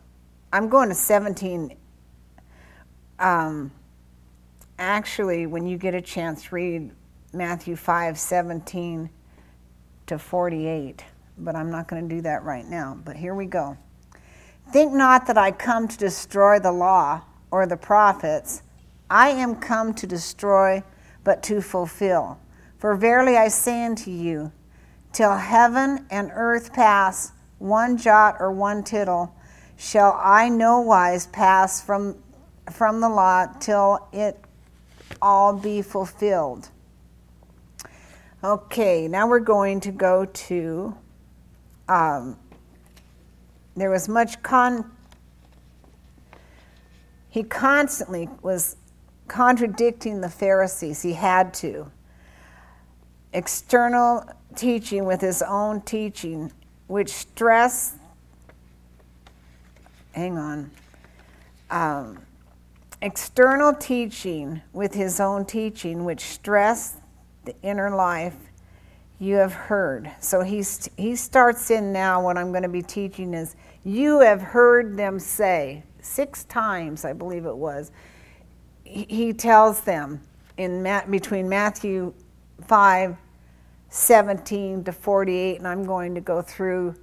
I'm going to 17. Um, actually, when you get a chance, read Matthew 5 17 to 48. But I'm not going to do that right now. But here we go. Think not that I come to destroy the law or the prophets. I am come to destroy, but to fulfill. For verily I say unto you, till heaven and earth pass, one jot or one tittle shall I no wise pass from, from the law till it all be fulfilled. Okay, now we're going to go to um, there was much con. He constantly was contradicting the Pharisees. He had to. External teaching with his own teaching, which stressed. Hang on. Um, external teaching with his own teaching, which stressed the inner life you have heard. So he's, he starts in now. What I'm going to be teaching is you have heard them say six times, I believe it was. He, tells them in between Matthew 5 17 to 48, and I'm going to go through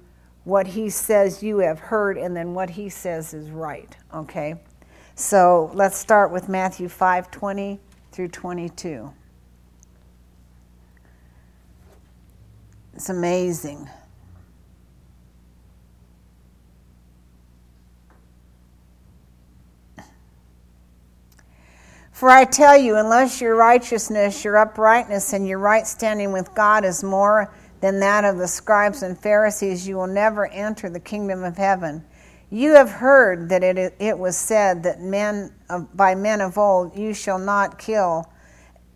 what he says you have heard and then what he says is right. Okay? So let's start with Matthew 5 20 through 22. It's amazing. For I tell you, unless your righteousness, your uprightness, and your right standing with God is more than that of the scribes and Pharisees, you will never enter the kingdom of heaven. You have heard that it, it was said that men of, by men of old, you shall not kill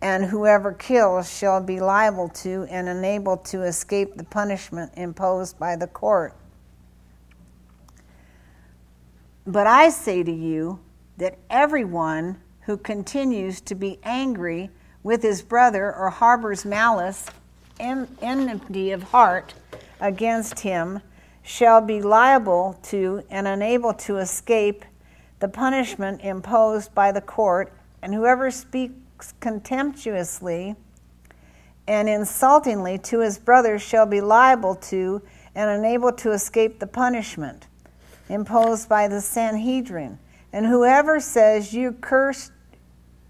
and whoever kills shall be liable to and unable to escape the punishment imposed by the court. But I say to you that everyone who continues to be angry with his brother or harbors malice and enmity of heart against him shall be liable to and unable to escape the punishment imposed by the court, and whoever speaks contemptuously and insultingly to his brothers shall be liable to and unable to escape the punishment imposed by the Sanhedrin. And whoever says, You cursed,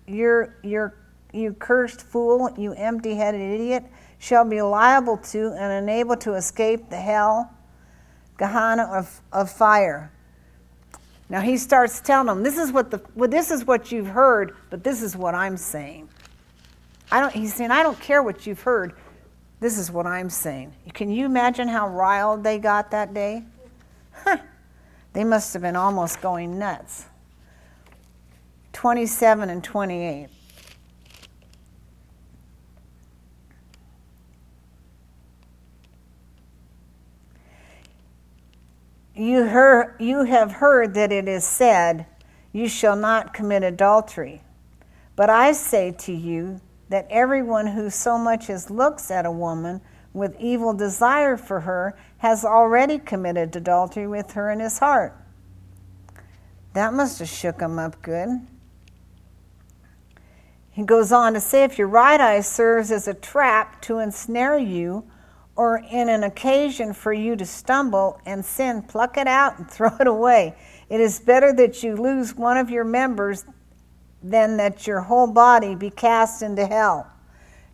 you're, you're, you cursed fool, you empty headed idiot, shall be liable to and unable to escape the hell, Gehenna of, of fire. Now he starts telling them, this is what the well, this is what you've heard, but this is what I'm saying. I don't he's saying, I don't care what you've heard. This is what I'm saying. Can you imagine how riled they got that day? Huh. They must have been almost going nuts. 27 and 28. You, you have heard that it is said, You shall not commit adultery. But I say to you that everyone who so much as looks at a woman with evil desire for her has already committed adultery with her in his heart. That must have shook him up good. He goes on to say if your right eye serves as a trap to ensnare you, or in an occasion for you to stumble and sin, pluck it out and throw it away. It is better that you lose one of your members than that your whole body be cast into hell.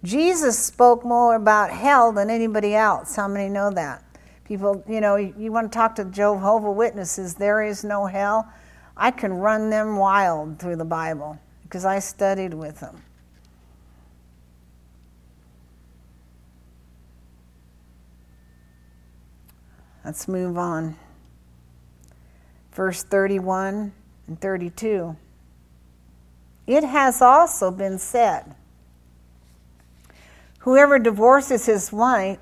Jesus spoke more about hell than anybody else. How many know that? People, you know, you want to talk to Jehovah Witnesses, there is no hell. I can run them wild through the Bible because I studied with them. Let's move on. Verse 31 and 32. It has also been said Whoever divorces his wife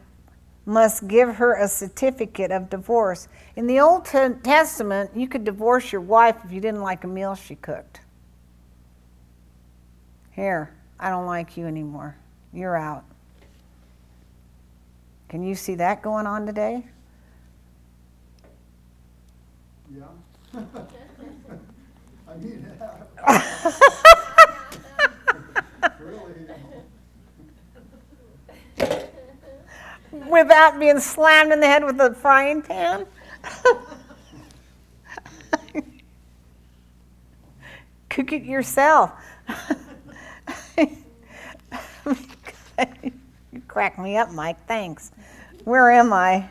must give her a certificate of divorce. In the Old Testament, you could divorce your wife if you didn't like a meal she cooked. Here, I don't like you anymore. You're out. Can you see that going on today? Yeah. I mean. Without being slammed in the head with a frying pan? Cook it yourself. you crack me up, Mike. Thanks. Where am I?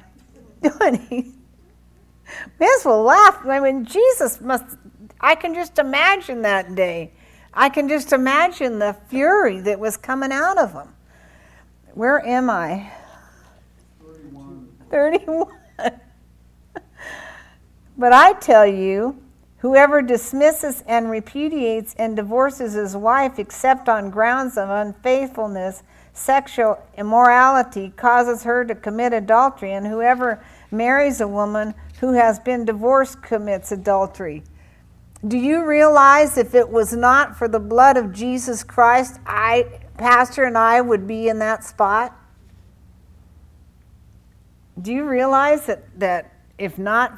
May as well laugh. I mean, Jesus must, I can just imagine that day. I can just imagine the fury that was coming out of him. Where am I? 31. 31. But I tell you, whoever dismisses and repudiates and divorces his wife except on grounds of unfaithfulness, sexual immorality, causes her to commit adultery, and whoever marries a woman who has been divorced commits adultery. Do you realize if it was not for the blood of Jesus Christ, I, Pastor, and I would be in that spot? Do you realize that, that if not,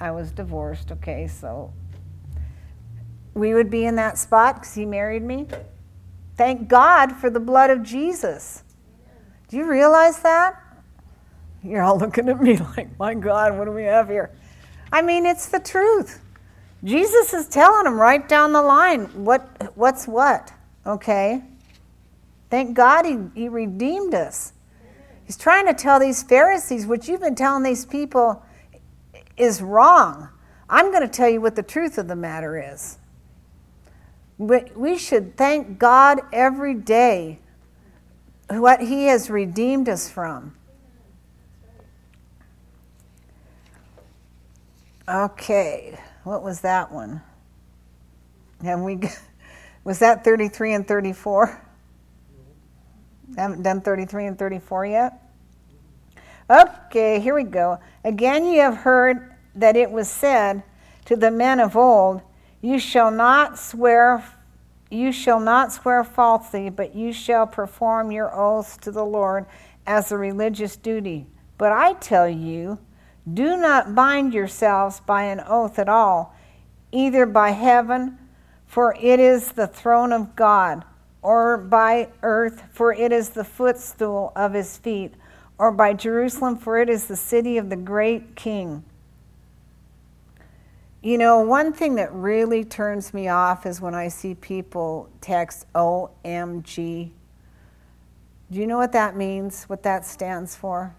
I was divorced, okay, so we would be in that spot because he married me? Thank God for the blood of Jesus. Do you realize that? You're all looking at me like, my God, what do we have here? I mean, it's the truth. Jesus is telling them right down the line what what's what. Okay? Thank God he, he redeemed us. He's trying to tell these Pharisees, what you've been telling these people is wrong. I'm going to tell you what the truth of the matter is. We should thank God every day what He has redeemed us from. Okay, what was that one? Have we was that 33 and 34? Haven't done 33 and 34 yet? Okay, here we go. Again, you have heard that it was said to the men of old, You shall not swear. You shall not swear falsely, but you shall perform your oaths to the Lord as a religious duty. But I tell you, do not bind yourselves by an oath at all, either by heaven, for it is the throne of God, or by earth, for it is the footstool of his feet, or by Jerusalem, for it is the city of the great king. You know, one thing that really turns me off is when I see people text OMG. Do you know what that means, what that stands for?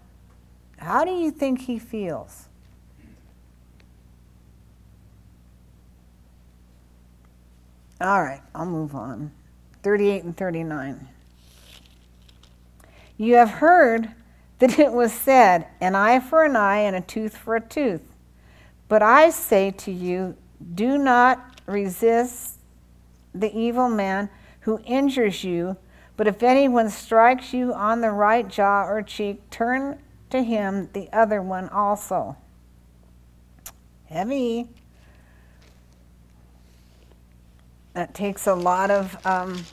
How do you think he feels? All right, I'll move on. 38 and 39. You have heard that it was said, an eye for an eye and a tooth for a tooth. But I say to you, do not resist the evil man who injures you, but if anyone strikes you on the right jaw or cheek, turn to him the other one also. Heavy. That takes a lot of. Um,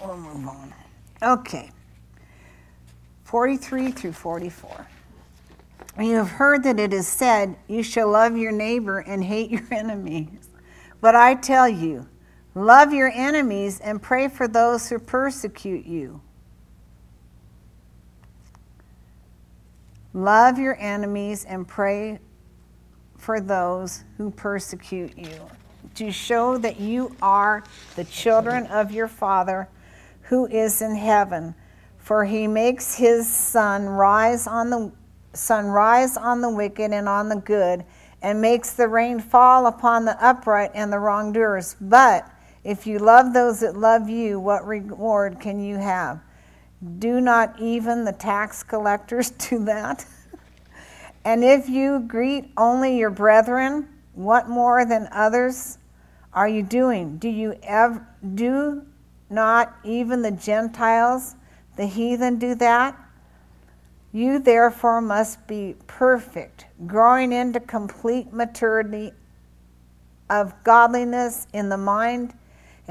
we'll move on. Okay. 43 through 44. You have heard that it is said, You shall love your neighbor and hate your enemies. But I tell you, love your enemies and pray for those who persecute you. Love your enemies and pray for those who persecute you, to show that you are the children of your Father who is in heaven. For he makes his sun rise on the sun rise on the wicked and on the good, and makes the rain fall upon the upright and the wrongdoers. But if you love those that love you, what reward can you have? Do not even the tax collectors do that? and if you greet only your brethren, what more than others are you doing? Do you ever do not even the Gentiles, the heathen do that? You therefore must be perfect, growing into complete maturity of godliness in the mind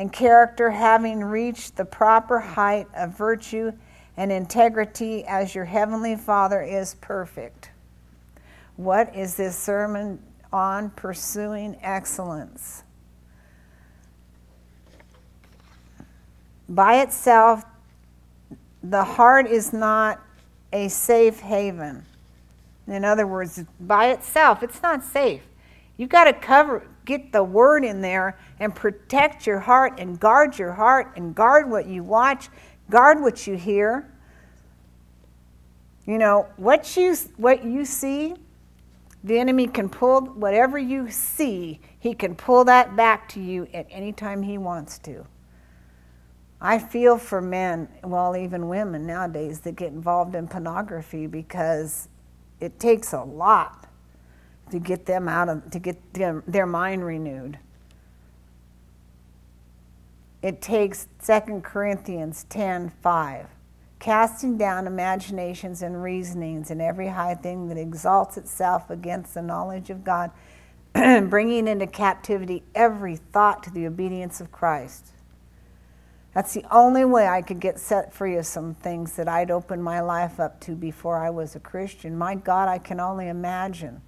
and character, having reached the proper height of virtue and integrity as your heavenly Father is perfect. What is this sermon on? Pursuing excellence. By itself, the heart is not a safe haven. In other words, by itself, it's not safe. You've got to cover, get the word in there and protect your heart and guard your heart and guard what you watch, guard what you hear. You know, what you, what you see, the enemy can pull, whatever you see, he can pull that back to you at any time he wants to. I feel for men, well, even women nowadays that get involved in pornography because it takes a lot to get them out of to get them, their mind renewed. It takes 2 Corinthians 10 5 casting down imaginations and reasonings and every high thing that exalts itself against the knowledge of God, bringing into captivity every thought to the obedience of Christ. That's the only way I could get set free of some things that I'd opened my life up to before I was a Christian. My God, I can only imagine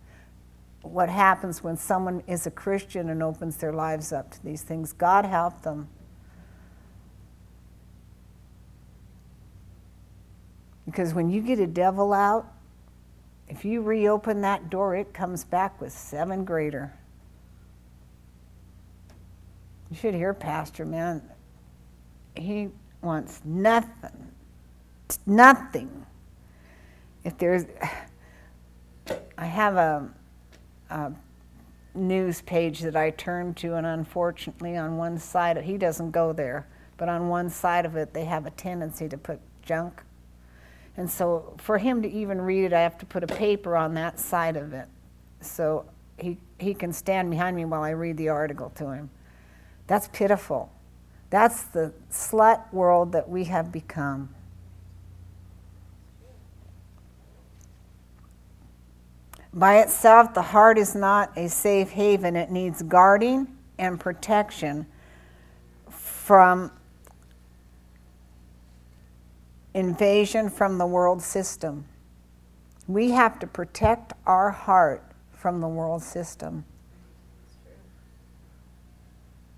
what happens when someone is a Christian and opens their lives up to these things. God help them. Because when you get a devil out, if you reopen that door, it comes back with seven greater. You should hear Pastor, man. He wants nothing. Nothing. If there's, I have a, news page that I turn to, and unfortunately, on one side, he doesn't go there, but on one side of it, they have a tendency to put junk and so for him to even read it, I have to put a paper on that side of it. So he, he can stand behind me while I read the article to him. That's pitiful. That's the slut world that we have become. By itself, the heart is not a safe haven. It needs guarding and protection from invasion from the world system. We have to protect our heart from the world system.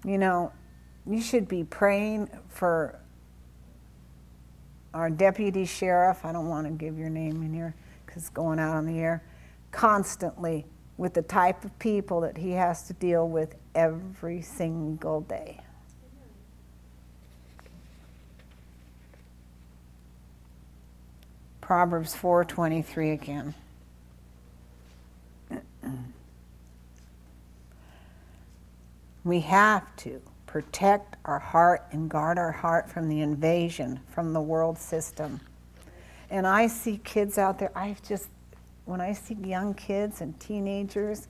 You know, you should be praying for our deputy sheriff. I don't want to give your name in here because it's going out on the air. Constantly with the type of people that he has to deal with every single day. Proverbs 4:23 again. we have to protect our heart and guard our heart from the invasion from the world system. And I see kids out there, I have just when I see young kids and teenagers,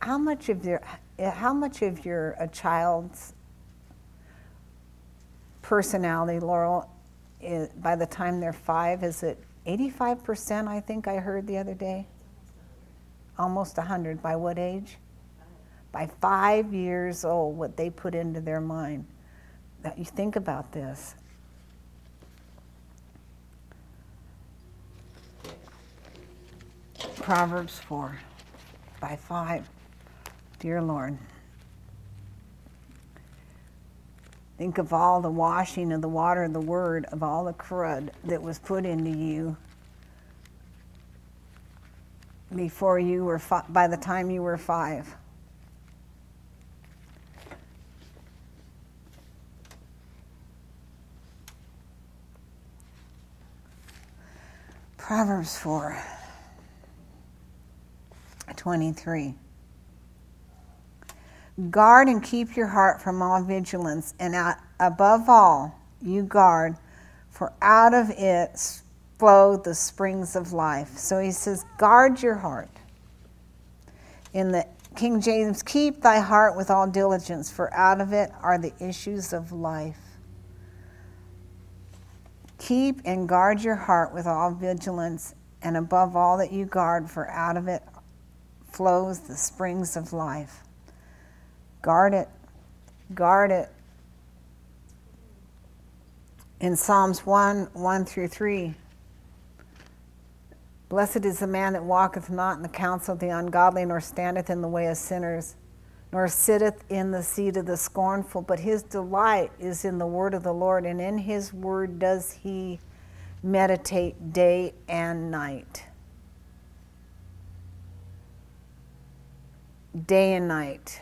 how much of your how much of your a child's personality, Laurel, is, by the time they're five, is it 85%? I think I heard the other day. Almost 100. By what age? By five years old, what they put into their mind. That you think about this. Proverbs 4 by 5. Dear Lord. Think of all the washing of the water of the word, of all the crud that was put into you before you were, fi- by the time you were five. Proverbs 4 23. Guard and keep your heart from all vigilance, and above all, you guard, for out of it flow the springs of life. So he says, guard your heart. In the King James, keep thy heart with all diligence, for out of it are the issues of life. Keep and guard your heart with all vigilance, and above all that you guard, for out of it flows the springs of life. Guard it. Guard it. In Psalms 1 1 through 3, Blessed is the man that walketh not in the counsel of the ungodly, nor standeth in the way of sinners, nor sitteth in the seat of the scornful, but his delight is in the word of the Lord, and in his word does he meditate day and night. Day and night.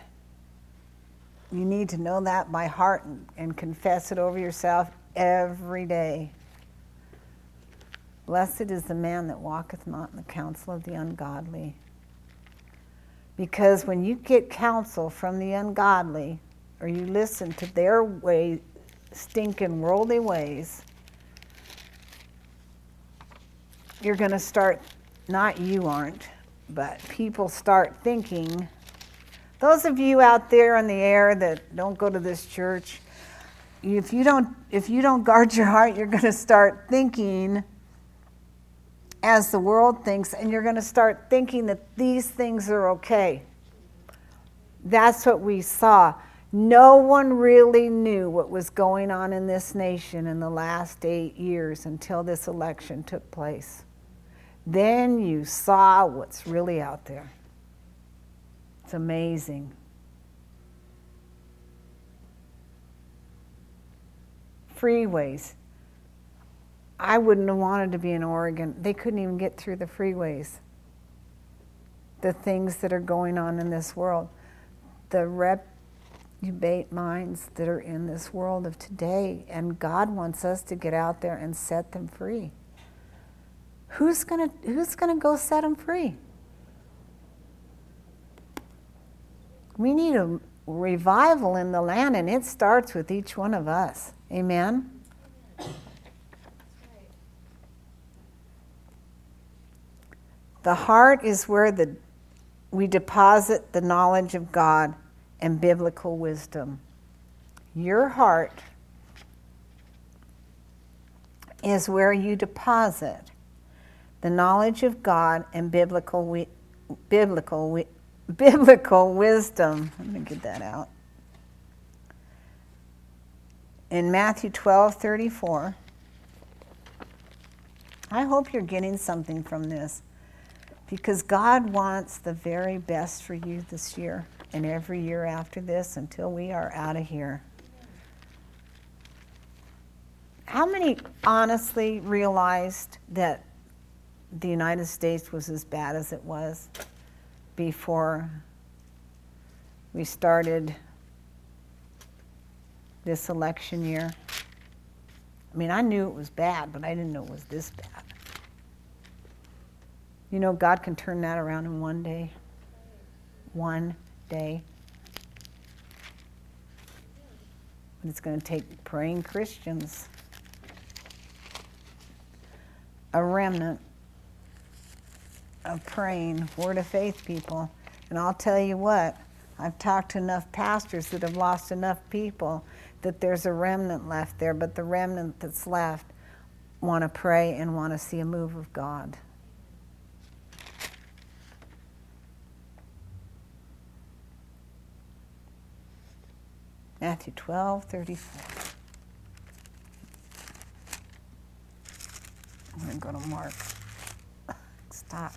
You need to know that by heart and, and confess it over yourself every day. Blessed is the man that walketh not in the counsel of the ungodly. Because when you get counsel from the ungodly, or you listen to their way, stinking worldly ways, you're going to start not you aren't, but people start thinking, those of you out there in the air that don't go to this church, if you don't if you don't guard your heart, you're going to start thinking as the world thinks and you're going to start thinking that these things are okay. That's what we saw. No one really knew what was going on in this nation in the last 8 years until this election took place. Then you saw what's really out there. It's amazing. freeways. I wouldn't have wanted to be in Oregon. They couldn't even get through the freeways. The things that are going on in this world, the reprobate minds that are in this world of today, and God wants us to get out there and set them free. Who's gonna Who's gonna go set them free? We need a revival in the land, and it starts with each one of us. Amen? The heart is where the, we deposit the knowledge of God and biblical wisdom. Your heart is where you deposit the knowledge of God and biblical, biblical, biblical wisdom. Let me get that out in Matthew 12 34. I hope you're getting something from this because God wants the very best for you this year and every year after this until we are out of here. How many honestly realized that the United States was as bad as it was before we started this election year. I mean, I knew it was bad, but I didn't know it was this bad. You know, God can turn that around in one day. One day. But it's going to take praying Christians, a remnant of praying, word of faith people. And I'll tell you what, I've talked to enough pastors that have lost enough people that there's a remnant left there, but the remnant that's left want to pray and want to see a move of God. Matthew 12, 34. I'm going to go to Mark. Stop.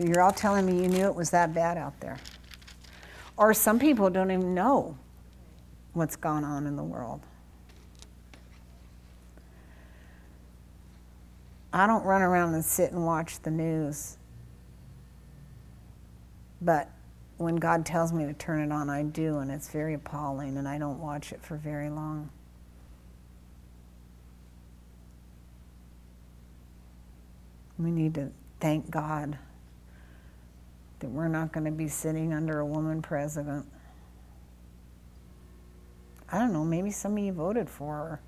So you're all telling me you knew it was that bad out there. Or some people don't even know what's gone on in the world. I don't run around and sit and watch the news. But when God tells me to turn it on, I do, and it's very appalling, and I don't watch it for very long. We need to thank God that we're not going to be sitting under a woman president. I don't know, maybe some of you voted for her.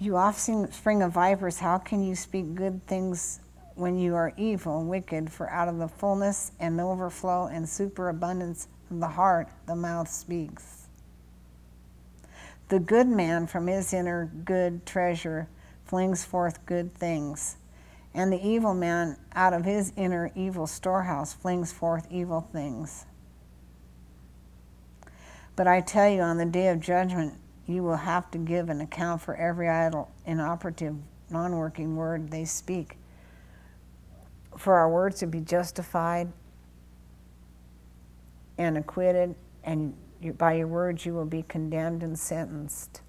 You offspring spring of vipers, how can you speak good things when you are evil and wicked? For out of the fullness and overflow and superabundance of the heart, the mouth speaks. The good man from his inner good treasure flings forth good things and the evil man out of his inner evil storehouse flings forth evil things. But I tell you, on the day of judgment, you will have to give an account for every idle, inoperative, non working word they speak. For our words to be justified and acquitted, and by your words you will be condemned and sentenced.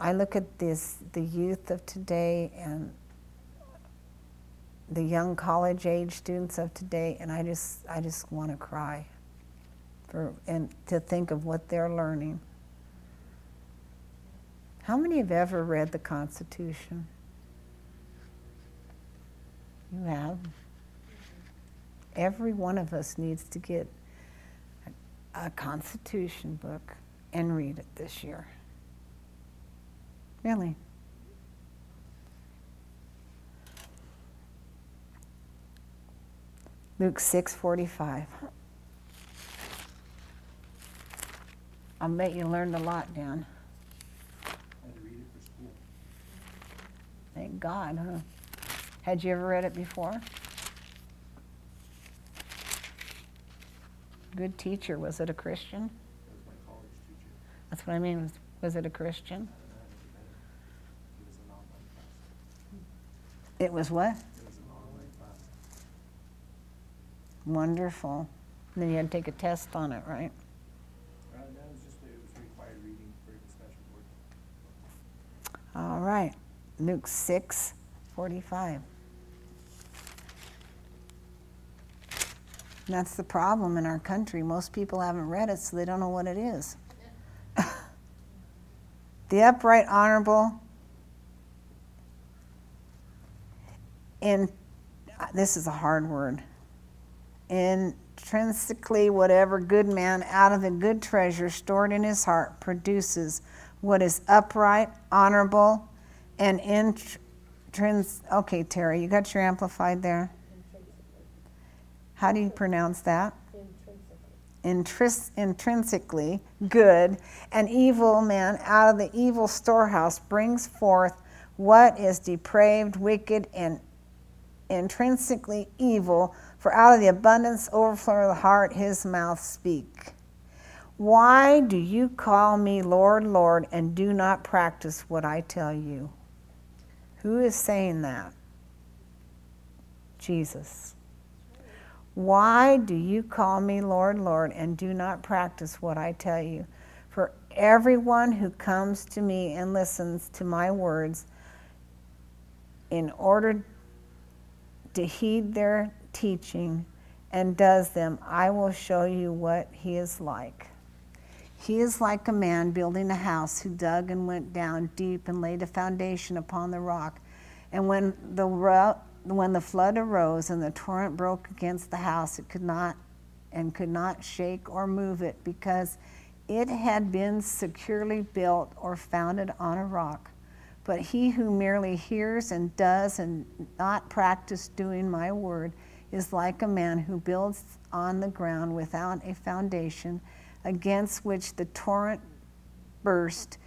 I look at this, the youth of today and the young college age students of today, and I just, I just want to cry for, and to think of what they're learning. How many have ever read the Constitution? You have. Every one of us needs to get a Constitution book and read it this year. Really. Luke 6:45. I'll bet you learned a lot, Dan. Had to read it for school. Thank God, huh? Had you ever read it before? Good teacher. Was it a Christian? That was my college teacher. That's what I mean. Was, was it a Christian? I don't know how to It was an online class. It was what? It was an. Wonderful. And then you had to take a test on it, right? Uh, that was just, it was required reading for discussion board. All right. Luke 6 45. And that's the problem in our country. Most people haven't read it, so they don't know what it is. the upright, honorable, in uh, this is a hard word. Intrinsically, whatever good man out of the good treasure stored in his heart produces what is upright, honorable, and intrins. Okay, Terry, you got your amplified there. How do you pronounce that? Intris- intrinsically good, an evil man out of the evil storehouse brings forth what is depraved, wicked, and intrinsically evil, for out of the abundance overflow of the heart his mouth speak. Why do you call me Lord, Lord, and do not practice what I tell you? Who is saying that? Jesus. Why do you call me Lord, Lord, and do not practice what I tell you? For everyone who comes to me and listens to my words in order to heed their teaching and does them, I will show you what he is like. He is like a man building a house who dug and went down deep and laid a foundation upon the rock. And when the when the flood arose and the torrent broke against the house, it could not and could not shake or move it because it had been securely built or founded on a rock. But he who merely hears and does and not practice doing my word is like a man who builds on the ground without a foundation, against which the torrent burst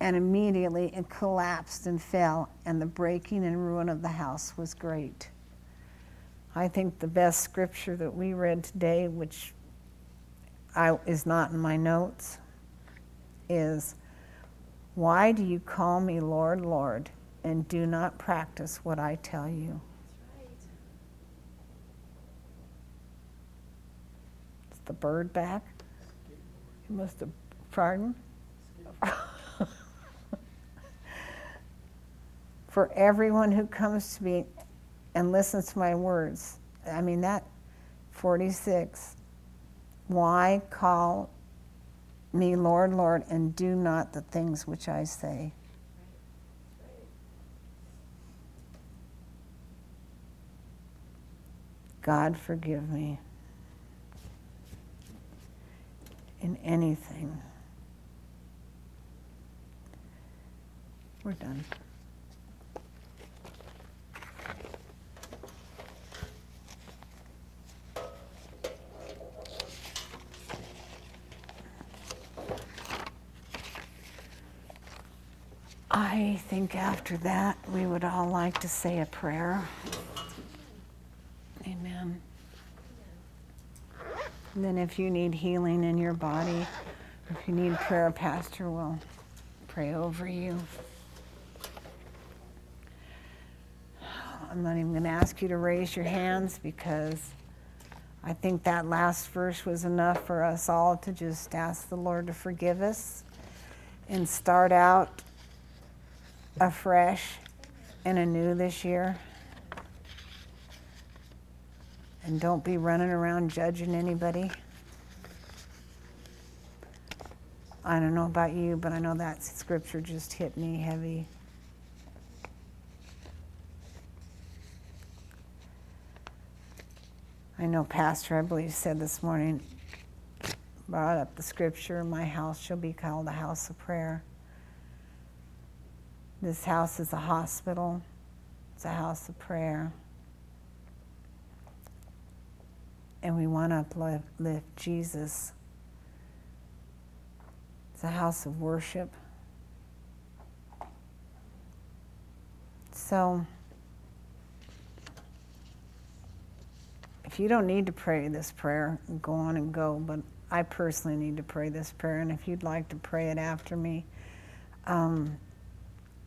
and immediately it collapsed and fell, and the breaking and ruin of the house was great. I think the best scripture that we read today, which I, is not in my notes, is Why do you call me Lord, Lord, and do not practice what I tell you? Is the bird back? He must have, pardon? for everyone who comes to me and listens to my words. I mean, that 46. Why call me Lord, Lord, and do not the things which I say? God, forgive me in anything. We're done. I think after that we would all like to say a prayer. Amen. And then, if you need healing in your body, if you need prayer, Pastor will pray over you. I'm not even going to ask you to raise your hands because I think that last verse was enough for us all to just ask the Lord to forgive us and start out afresh and anew this year. And don't be running around judging anybody. I don't know about you, but I know that scripture just hit me heavy. I know Pastor, I believe, said this morning brought up the scripture, My house shall be called a house of prayer. This house is a hospital, it's a house of prayer. And we want to uplift Jesus. It's a house of worship. So, if you don't need to pray this prayer, go on and go. But I personally need to pray this prayer. And if you'd like to pray it after me, um,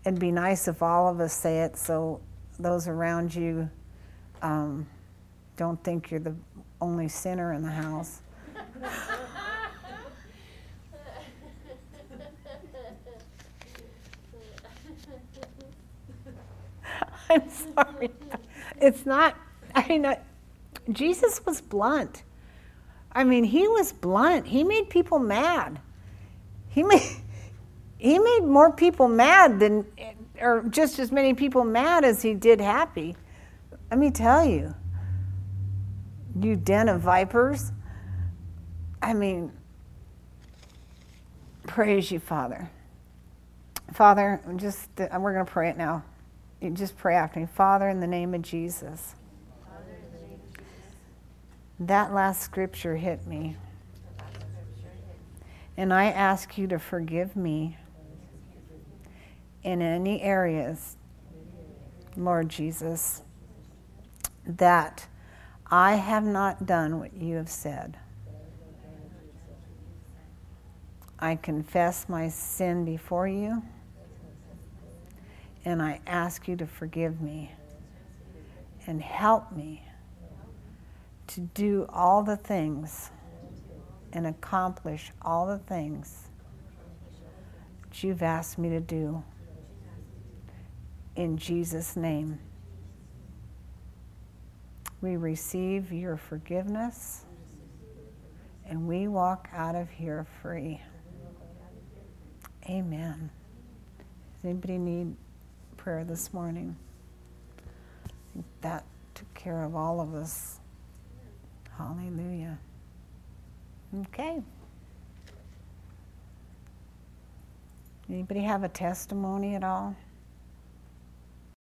it'd be nice if all of us say it so those around you um, don't think you're the only sinner in the house. I'm sorry. It's not, I mean, Jesus was blunt. I mean, he was blunt. He made people mad. He made, he made more people mad than, or just as many people mad as he did happy. Let me tell you, you den of vipers. I mean, praise you, Father. Father, just uh, we're going to pray it now. You just pray after me. Father, in the name of Jesus. That last scripture hit me. And I ask you to forgive me in any areas, Lord Jesus, that I have not done what you have said. I confess my sin before you and I ask you to forgive me and help me to do all the things and accomplish all the things that you've asked me to do. In Jesus' name, we receive your forgiveness and we walk out of here free. Amen. Does anybody need prayer this morning. that took care of all of us. Hallelujah. Okay. Anybody have a testimony at all?